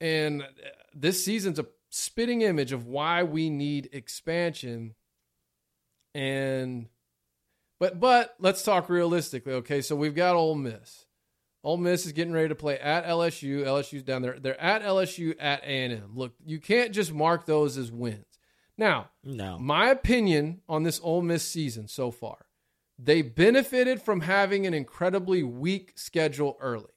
And uh, this season's a spitting image of why we need expansion. And but but let's talk realistically. Okay, so we've got Ole Miss. Ole Miss is getting ready to play at LSU. LSU's down there. They're at LSU at A and M. Look, you can't just mark those as wins. Now, No. my opinion on this Ole Miss season so far, they benefited from having an incredibly weak schedule early,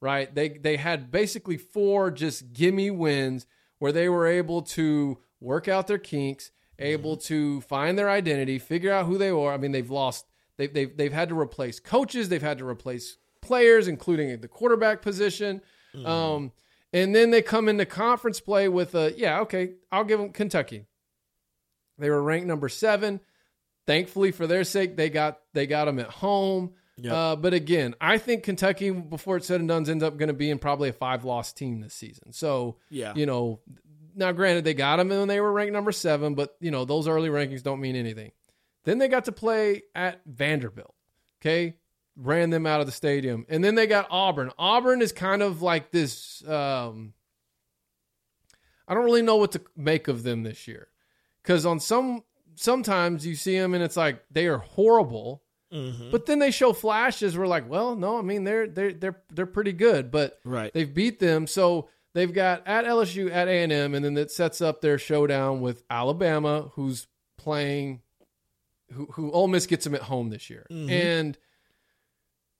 right? They they had basically four just gimme wins where they were able to work out their kinks, able to find their identity, figure out who they are. I mean, they've lost they've they've they've had to replace coaches, they've had to replace players, including the quarterback position. Um, and then they come into conference play with a yeah, okay, I'll give them Kentucky. They were ranked number seven. Thankfully, for their sake, they got they got them at home. Yep. Uh, but again, I think Kentucky, before it's said and done, ends up going to be in probably a five loss team this season. So Yeah. you know, now granted they got them when they were ranked number seven, but you know those early rankings don't mean anything. Then they got to play at Vanderbilt. Okay, ran them out of the stadium, and then they got Auburn. Auburn is kind of like this. Um, I don't really know what to make of them this year, because on some sometimes you see them and it's like they are horrible, Mm-hmm. but then they show flashes. We're like, well, no, I mean they're they're they're they're pretty good, but Right. they've beat them. So they've got at LSU, at A and M, and then it sets up their showdown with Alabama, who's playing, who who Ole Miss gets them at home this year, Mhm. and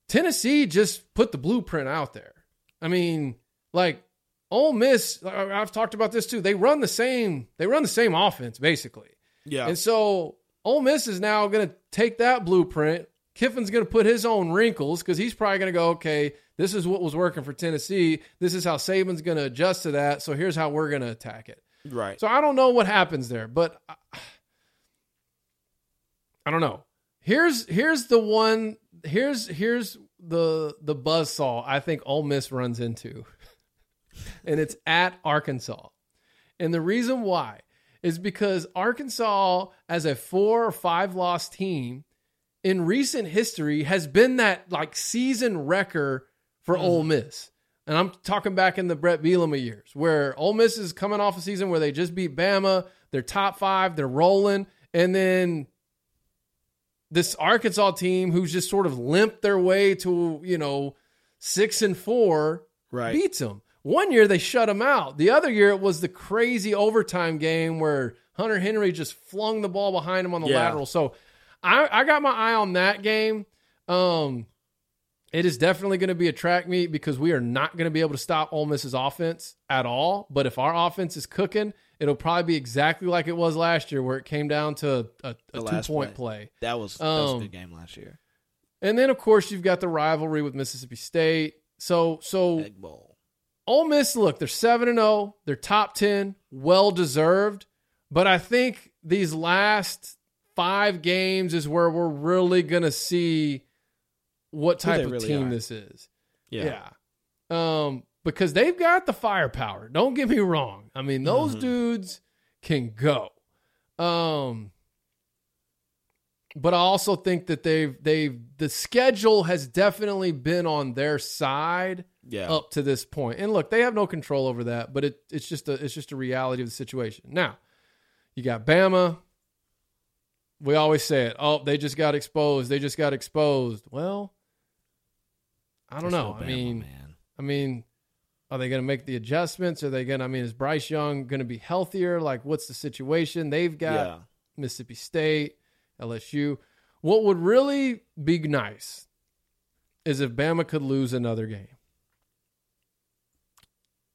Tennessee just put the blueprint out there. I mean, like Ole Miss, I've talked about this too. They run the same. They run the same offense basically. Yeah. And so Ole Miss is now going to take that blueprint. Kiffin's going to put his own wrinkles because he's probably going to go, okay, this is what was working for Tennessee. This is how Saban's going to adjust to that. So here's how we're going to attack it. right. So I don't know what happens there, but I, I don't know. Here's here's the one. Here's here's the the buzz saw I think Ole Miss runs into, and it's at Arkansas. And the reason why is because Arkansas, as a four or five loss team, in recent history has been that like season wrecker for mm-hmm. Ole Miss. And I'm talking back in the Bret Bielema years where Ole Miss is coming off a season where they just beat Bama, they're top five, they're rolling, and then this Arkansas team who's just sort of limped their way to, you know, six and four Right. beats them. One year they shut them out. The other year it was the crazy overtime game where Hunter Henry just flung the ball behind him on the Yeah. lateral. So I, I got my eye on that game. Um, it is definitely going to be a track meet because we are not going to be able to stop Ole Miss's offense at all. But if our offense is cooking, it'll probably be exactly like it was last year, where it came down to a, a two point play. play. That was that was a Um, good game last year. And then of course you've got the rivalry with Mississippi State. So so. Ole Miss, look, they're seven and zero. They're top ten, well deserved. But I think these last five games is where we're really gonna see what type of really team are. this is. Yeah. Yeah. Um, because they've got the firepower. Don't get me wrong. I mean, those Mhm. dudes can go. Um, but I also think that they've they've the schedule has definitely been on their side Yeah. up to this point. And look, they have no control over that, but it, it's just a it's just a reality of the situation. Now, you got Bama. We always say it. Oh, they just got exposed. They just got exposed. Well, I don't They're know. I Bama, mean, man. I mean, are they going to make the adjustments? Are they going to? I mean, is Bryce Young going to be healthier? Like, what's the situation? They've got yeah. Mississippi State, LSU. What would really be nice is if Bama could lose another game.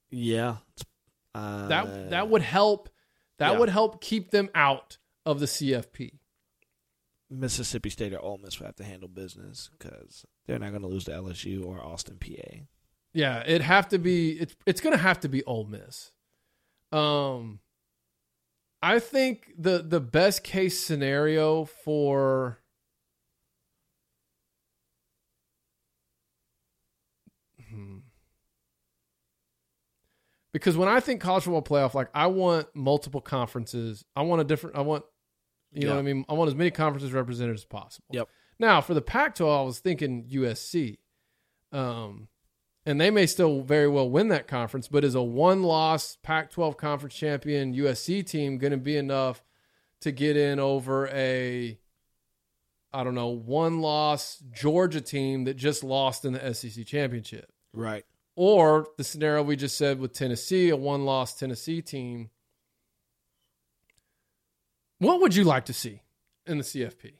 Yeah. Uh, That that would help. That yeah. would help keep them out of the CFP. Mississippi State or Ole Miss would have to handle business because they're not going to lose to LSU or Austin Peay. Yeah, it'd have to be. It's it's going to have to be Ole Miss. Um, I think the the best case scenario for Hmm. because when I think college football playoff, like I want multiple conferences. I want a different. I want you know what I mean. I want as many conferences represented as possible. Yep. Now for the Pac-12, I was thinking USC, um, and they may still very well win that conference. But is a one-loss Pac-12 conference champion USC team going to be enough to get in over a I don't know one-loss Georgia team that just lost in the SEC championship? Right. Or the scenario we just said with Tennessee, a one loss Tennessee team. What would you like to see in the CFP?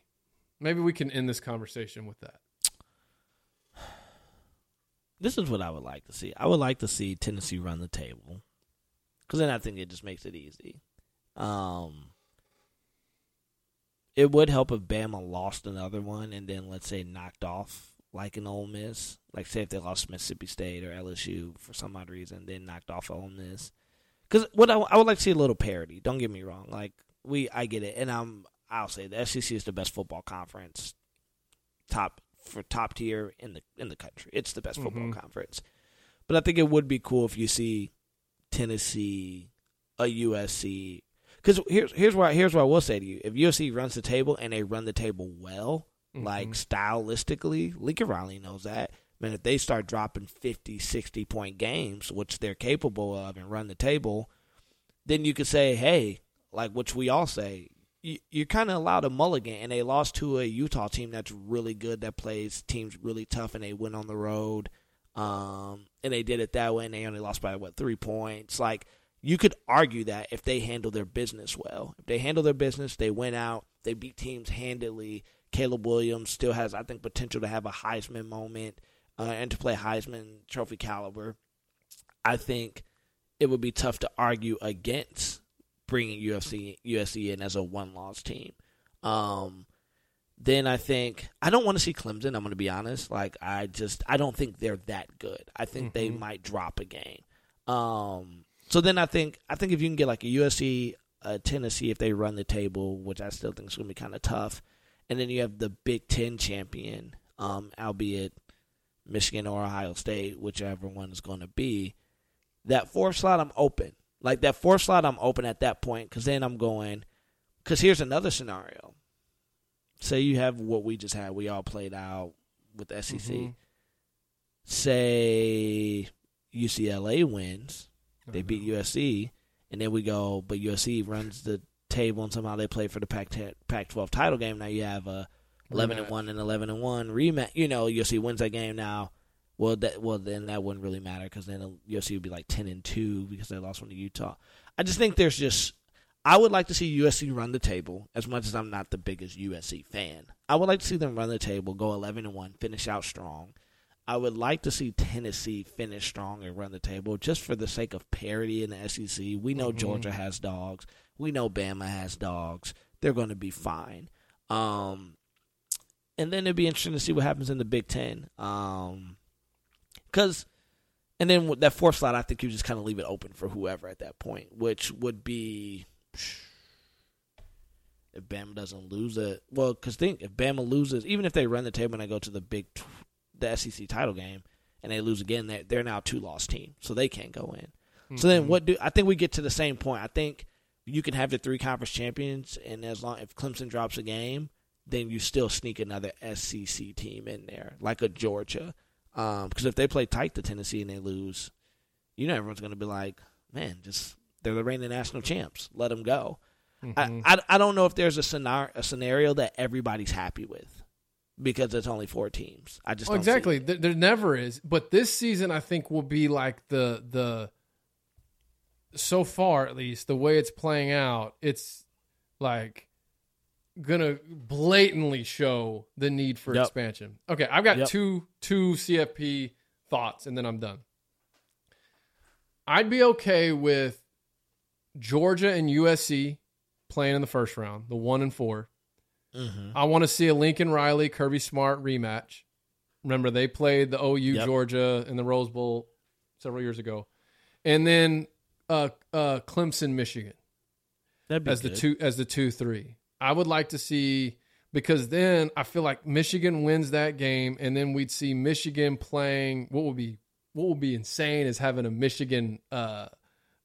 Maybe we can end this conversation with that. This is what I would like to see. I would like to see Tennessee run the table because then I think it just makes it easy. Um, it would help if Bama lost another one and then let's say knocked off like an Ole Miss, like say if they lost Mississippi State or LSU for some odd reason, then knocked off Ole Miss. Because what I, I would like to see a little parity. Don't get me wrong. Like we, I get it, and I'm I'll say the SEC is the best football conference, top for top tier in the in the country. It's the best football Mhm. conference. But I think it would be cool if you see Tennessee, a USC. Because here's here's why here's what I will say to you: if USC runs the table and they run the table well, like Mhm. stylistically, Lincoln Riley knows that. Man, if they start dropping 50, 60 point games, which they're capable of, and run the table, then you could say, hey, like which we all say, you, you're kind of allowed a mulligan. And they lost to a Utah team that's really good, that plays teams really tough, and they went on the road. Um, and they did it that way, and they only lost by what three points. Like you could argue that if they handle their business well, if they handle their business, they went out, they beat teams handily. Caleb Williams still has, I think, potential to have a Heisman moment uh, and to play Heisman Trophy caliber. I think it would be tough to argue against bringing UFC USC in as a one loss team. Um, then I think I don't want to see Clemson. I'm going to be honest. Like I just I don't think they're that good. I think they Mhm. might drop a game. Um, so then I think I think if you can get like a USC, a Tennessee, if they run the table, which I still think is going to be kind of tough, and then you have the Big Ten champion, um, albeit Michigan or Ohio State, whichever one is going to be. That fourth slot, I'm open. Like that fourth slot, I'm open at that point because then I'm going. Because here's another scenario. Say you have what we just had. We all played out with SEC. Mhm. Say UCLA wins, they beat USC, and then we go, but USC runs the table and somehow they play for the Pac Pac twelve title game. Now you have a 11 and one and eleven and one rematch. You know, USC wins that game now. Well, that well then that wouldn't really matter because then USC would be like ten and two because they lost one to Utah. I just think there's just I would like to see USC run the table as much as I'm not the biggest USC fan. I would like to see them run the table, go eleven and one, finish out strong. I would like to see Tennessee finish strong and run the table just for the sake of parity in the SEC. We know Mhm. Georgia has dogs. We know Bama has dogs. They're going to be fine. Um, and then it'd be interesting to see what happens in the Big Ten. Um, because, and then with that fourth slot, I think you just kind of leave it open for whoever at that point, which would be if Bama doesn't lose it, well, because think if Bama loses, even if they run the table and they go to the big, the SEC title game, and they lose again, they're, they're now a two loss team, so they can't go in. So then, mm-hmm. what do I think we get to the same point? I think you can have the three conference champions, and as long if Clemson drops a game, then you still sneak another SEC team in there, like a Georgia, Um, because if they play tight to Tennessee and they lose, you know everyone's going to be like, man, just they're the reigning national champs, let them go. I, mm-hmm. I I don't know if there's a scenario a scenario that everybody's happy with because it's only four teams. I just oh, see exactly. There, there never is, but this season I think will be like the the so far at least the way it's playing out. It's like gonna blatantly show the need for Yep. expansion. Okay, I've got Yep. two two CFP thoughts, and then I'm done. I'd be okay with Georgia and USC playing in the first round, the one and 4 Mhm. I want to see a Lincoln Riley Kirby Smart rematch. Remember they played the OU Yep. Georgia in the Rose Bowl several years ago, and then uh, uh, Clemson Michigan That'd be as the two as the two three. I would like to see because then I feel like Michigan wins that game, and then we'd see Michigan playing. What would be what would be insane is having a Michigan uh,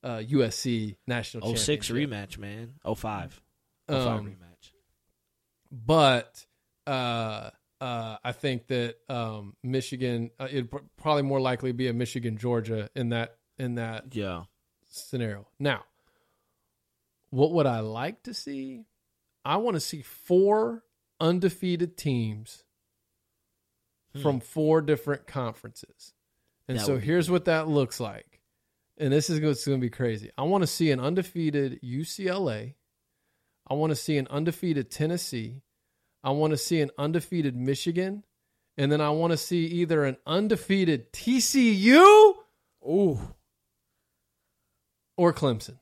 uh, USC national 06 rematch, man. 05. 05 Um, rematch. but uh, uh, I think that um, Michigan uh, it'd pr- probably more likely be a Michigan Georgia in that in that Yeah. scenario. Now, what would I like to see? I want to see four undefeated teams from four different conferences. And Hmm. That so here's what that looks like. And this is going to be crazy. I want to see an undefeated UCLA. I want to see an undefeated Tennessee. I want to see an undefeated Michigan. And then I want to see either an undefeated TCU Ooh. or Clemson.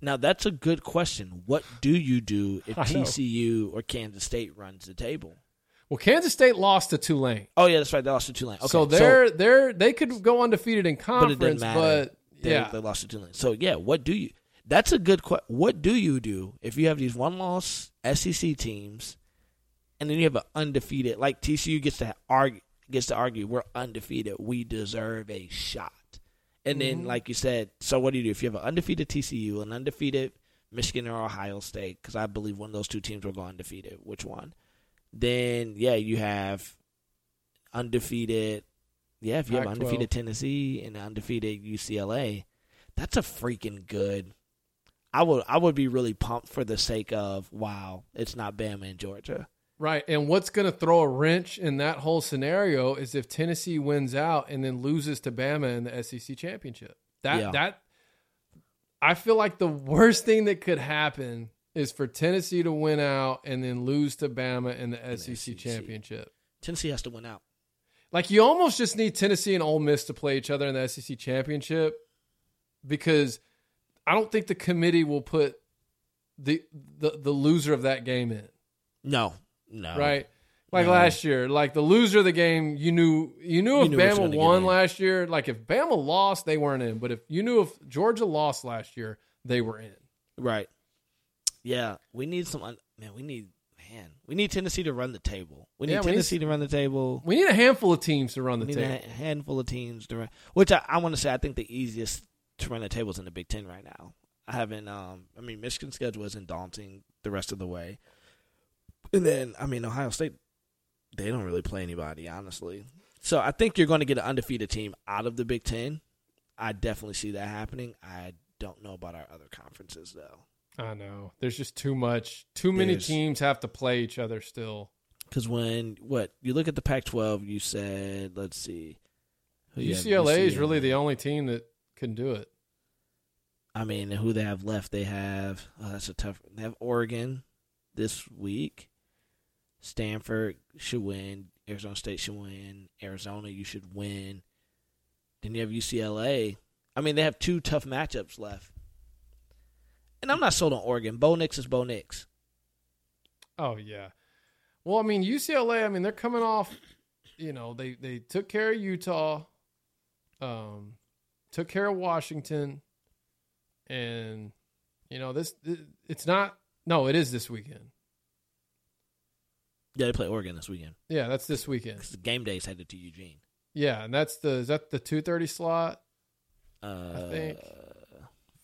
Now that's a good question. What do you do if TCU or Kansas State runs the table? Well, Kansas State lost to Tulane. Oh yeah, that's right. They lost to Tulane. Okay, so they're they're they could go undefeated in but it conference, but, they, yeah, they lost to Tulane. So yeah, what do you? That's a good question. What do you do if you have these one-loss SEC teams, and then you have an undefeated like TCU gets to argue gets to argue we're undefeated, we deserve a shot, and then mm-hmm. like you said, so what do you do if you have an undefeated TCU, an undefeated Michigan or Ohio State? Because I believe one of those two teams will go undefeated. Which one? Then yeah, you have undefeated. Yeah, if you have Pac-12. undefeated Tennessee and undefeated UCLA, that's a freaking good. I would I would be really pumped for the sake of wow, it's not Bama and Georgia. Right. And what's going to throw a wrench in that whole scenario is if Tennessee wins out and then loses to Bama in the SEC championship. That Yeah. that I feel like the worst thing that could happen is for Tennessee to win out and then lose to Bama in the SEC, SEC. championship. Tennessee has to win out. Like you almost just need Tennessee and Ole Miss to play each other in the SEC championship because I don't think the committee will put the the, the loser of that game in. No, no, Right? Like No. last year, like the loser of the game, you knew you knew if knew Bama won last year. Like if Bama lost, they weren't in. But if you knew if Georgia lost last year, they were in. right. Yeah, we need some. Man, we need man, we need Tennessee to run the table. We need Yeah, we need Tennessee to run the table. We need a handful of teams to run the table. We need a handful of teams to run. Which I, I want to say, I think the easiest to run the table is in the Big Ten right now. I haven't. Um, I mean, Michigan's schedule isn't daunting the rest of the way, and then I mean Ohio State, they don't really play anybody honestly. So I think you're going to get an undefeated team out of the Big Ten. I definitely see that happening. I don't know about our other conferences though, I know. There's just too much. Too many There's- teams have to play each other still. because when what you look at the Pac-12, you said, let's see, who you have? UCLA is really the only team that can do it. I mean, who they have left? They have oh, that's a tough. They have Oregon this week. Stanford should win. Arizona State should win. Arizona, you should win. Then you have UCLA. I mean, they have two tough matchups left. And I'm not sold on Oregon. Bo Nix is Bo Nix. Oh yeah. Well, I mean UCLA. I mean they're coming off. You know they they took care of Utah, um, took care of Washington, and you know this. It's not No, it is this weekend. Yeah, they play Oregon this weekend. Yeah, that's this weekend. 'Cause the game day is headed to Eugene. Yeah, and that's the is that the two thirty slot? Uh, think-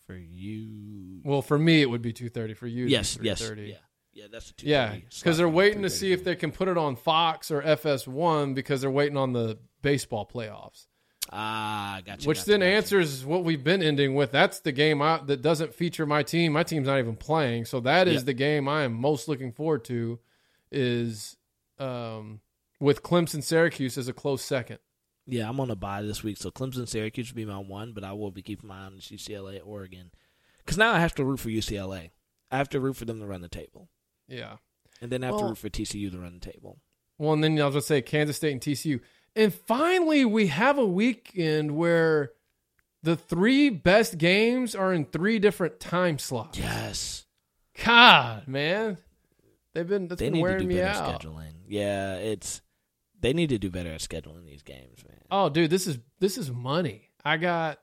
for you. Well, for me it would be two thirty. For you, yes, three yes, yeah, yeah. That's the two. Yeah, because they're waiting to see if they can put it on Fox or FS1 because they're waiting on the baseball playoffs. Ah, gotcha. Which gotcha, then gotcha. answers what we've been ending with. That's the game I, that doesn't feature my team. My team's not even playing, so that is Yeah. the game I am most looking forward to. Is um, with Clemson Syracuse as a close second. Yeah, I'm on a buy this week, so Clemson, Syracuse will be my one, but I will be keeping my eye on UCLA, Oregon, because now I have to root for UCLA. I have to root for them to run the table, Yeah. and then I have to root for TCU to run the table. Well, and then I'll just say Kansas State and TCU. And finally, we have a weekend where the three best games are in three different time slots. Yes, God, man, they've been that's they been need to do me better out. scheduling. Yeah, it's they need to do better at scheduling these games, man. Oh, dude, this is this is money. I got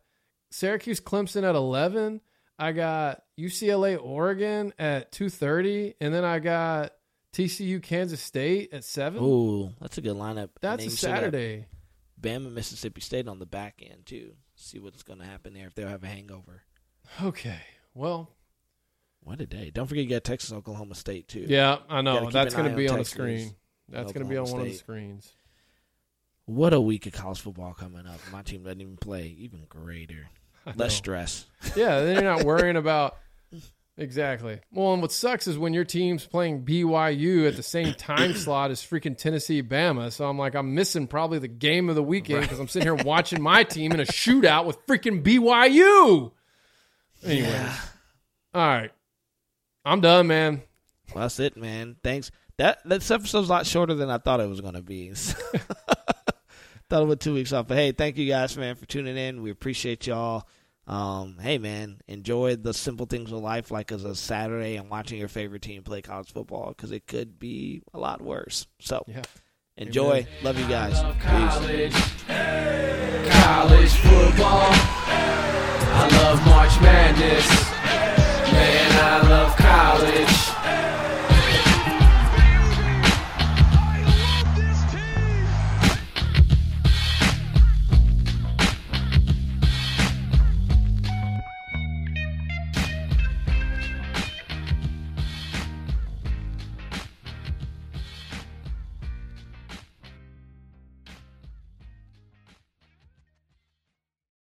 Syracuse Clemson at eleven. I got UCLA Oregon at two thirty, and then I got TCU Kansas State at seven. Ooh, that's a good lineup. That's a you still got Saturday. Bama, Mississippi State on the back end too. See what's going to happen there if they'll have a hangover. Okay, well, What a day! Don't forget you got Texas, Oklahoma State too. yeah, I know that's going to be on on the screen. That's going to be on Oklahoma one of the screens. What a week of college football coming up. My team doesn't even play. Even greater. Less stress. Yeah, then you're not worrying about exactly. Well, and what sucks is when your team's playing BYU at the same time slot as freaking Tennessee Bama. So I'm like, I'm missing probably the game of the weekend because I'm sitting here watching my team in a shootout with freaking BYU. Anyways, Yeah. all right, I'm done, man. Well, that's it, man. Thanks. That that episode's a lot shorter than I thought it was going to be. thought it was two weeks off, but hey, thank you guys, man, for tuning in. We appreciate y'all. Um, hey, man, enjoy the simple things of life, like as a Saturday and watching your favorite team play college football, because it could be a lot worse. So Yeah. enjoy. Amen. Love you guys. Peace. college, college football. I love March Madness college.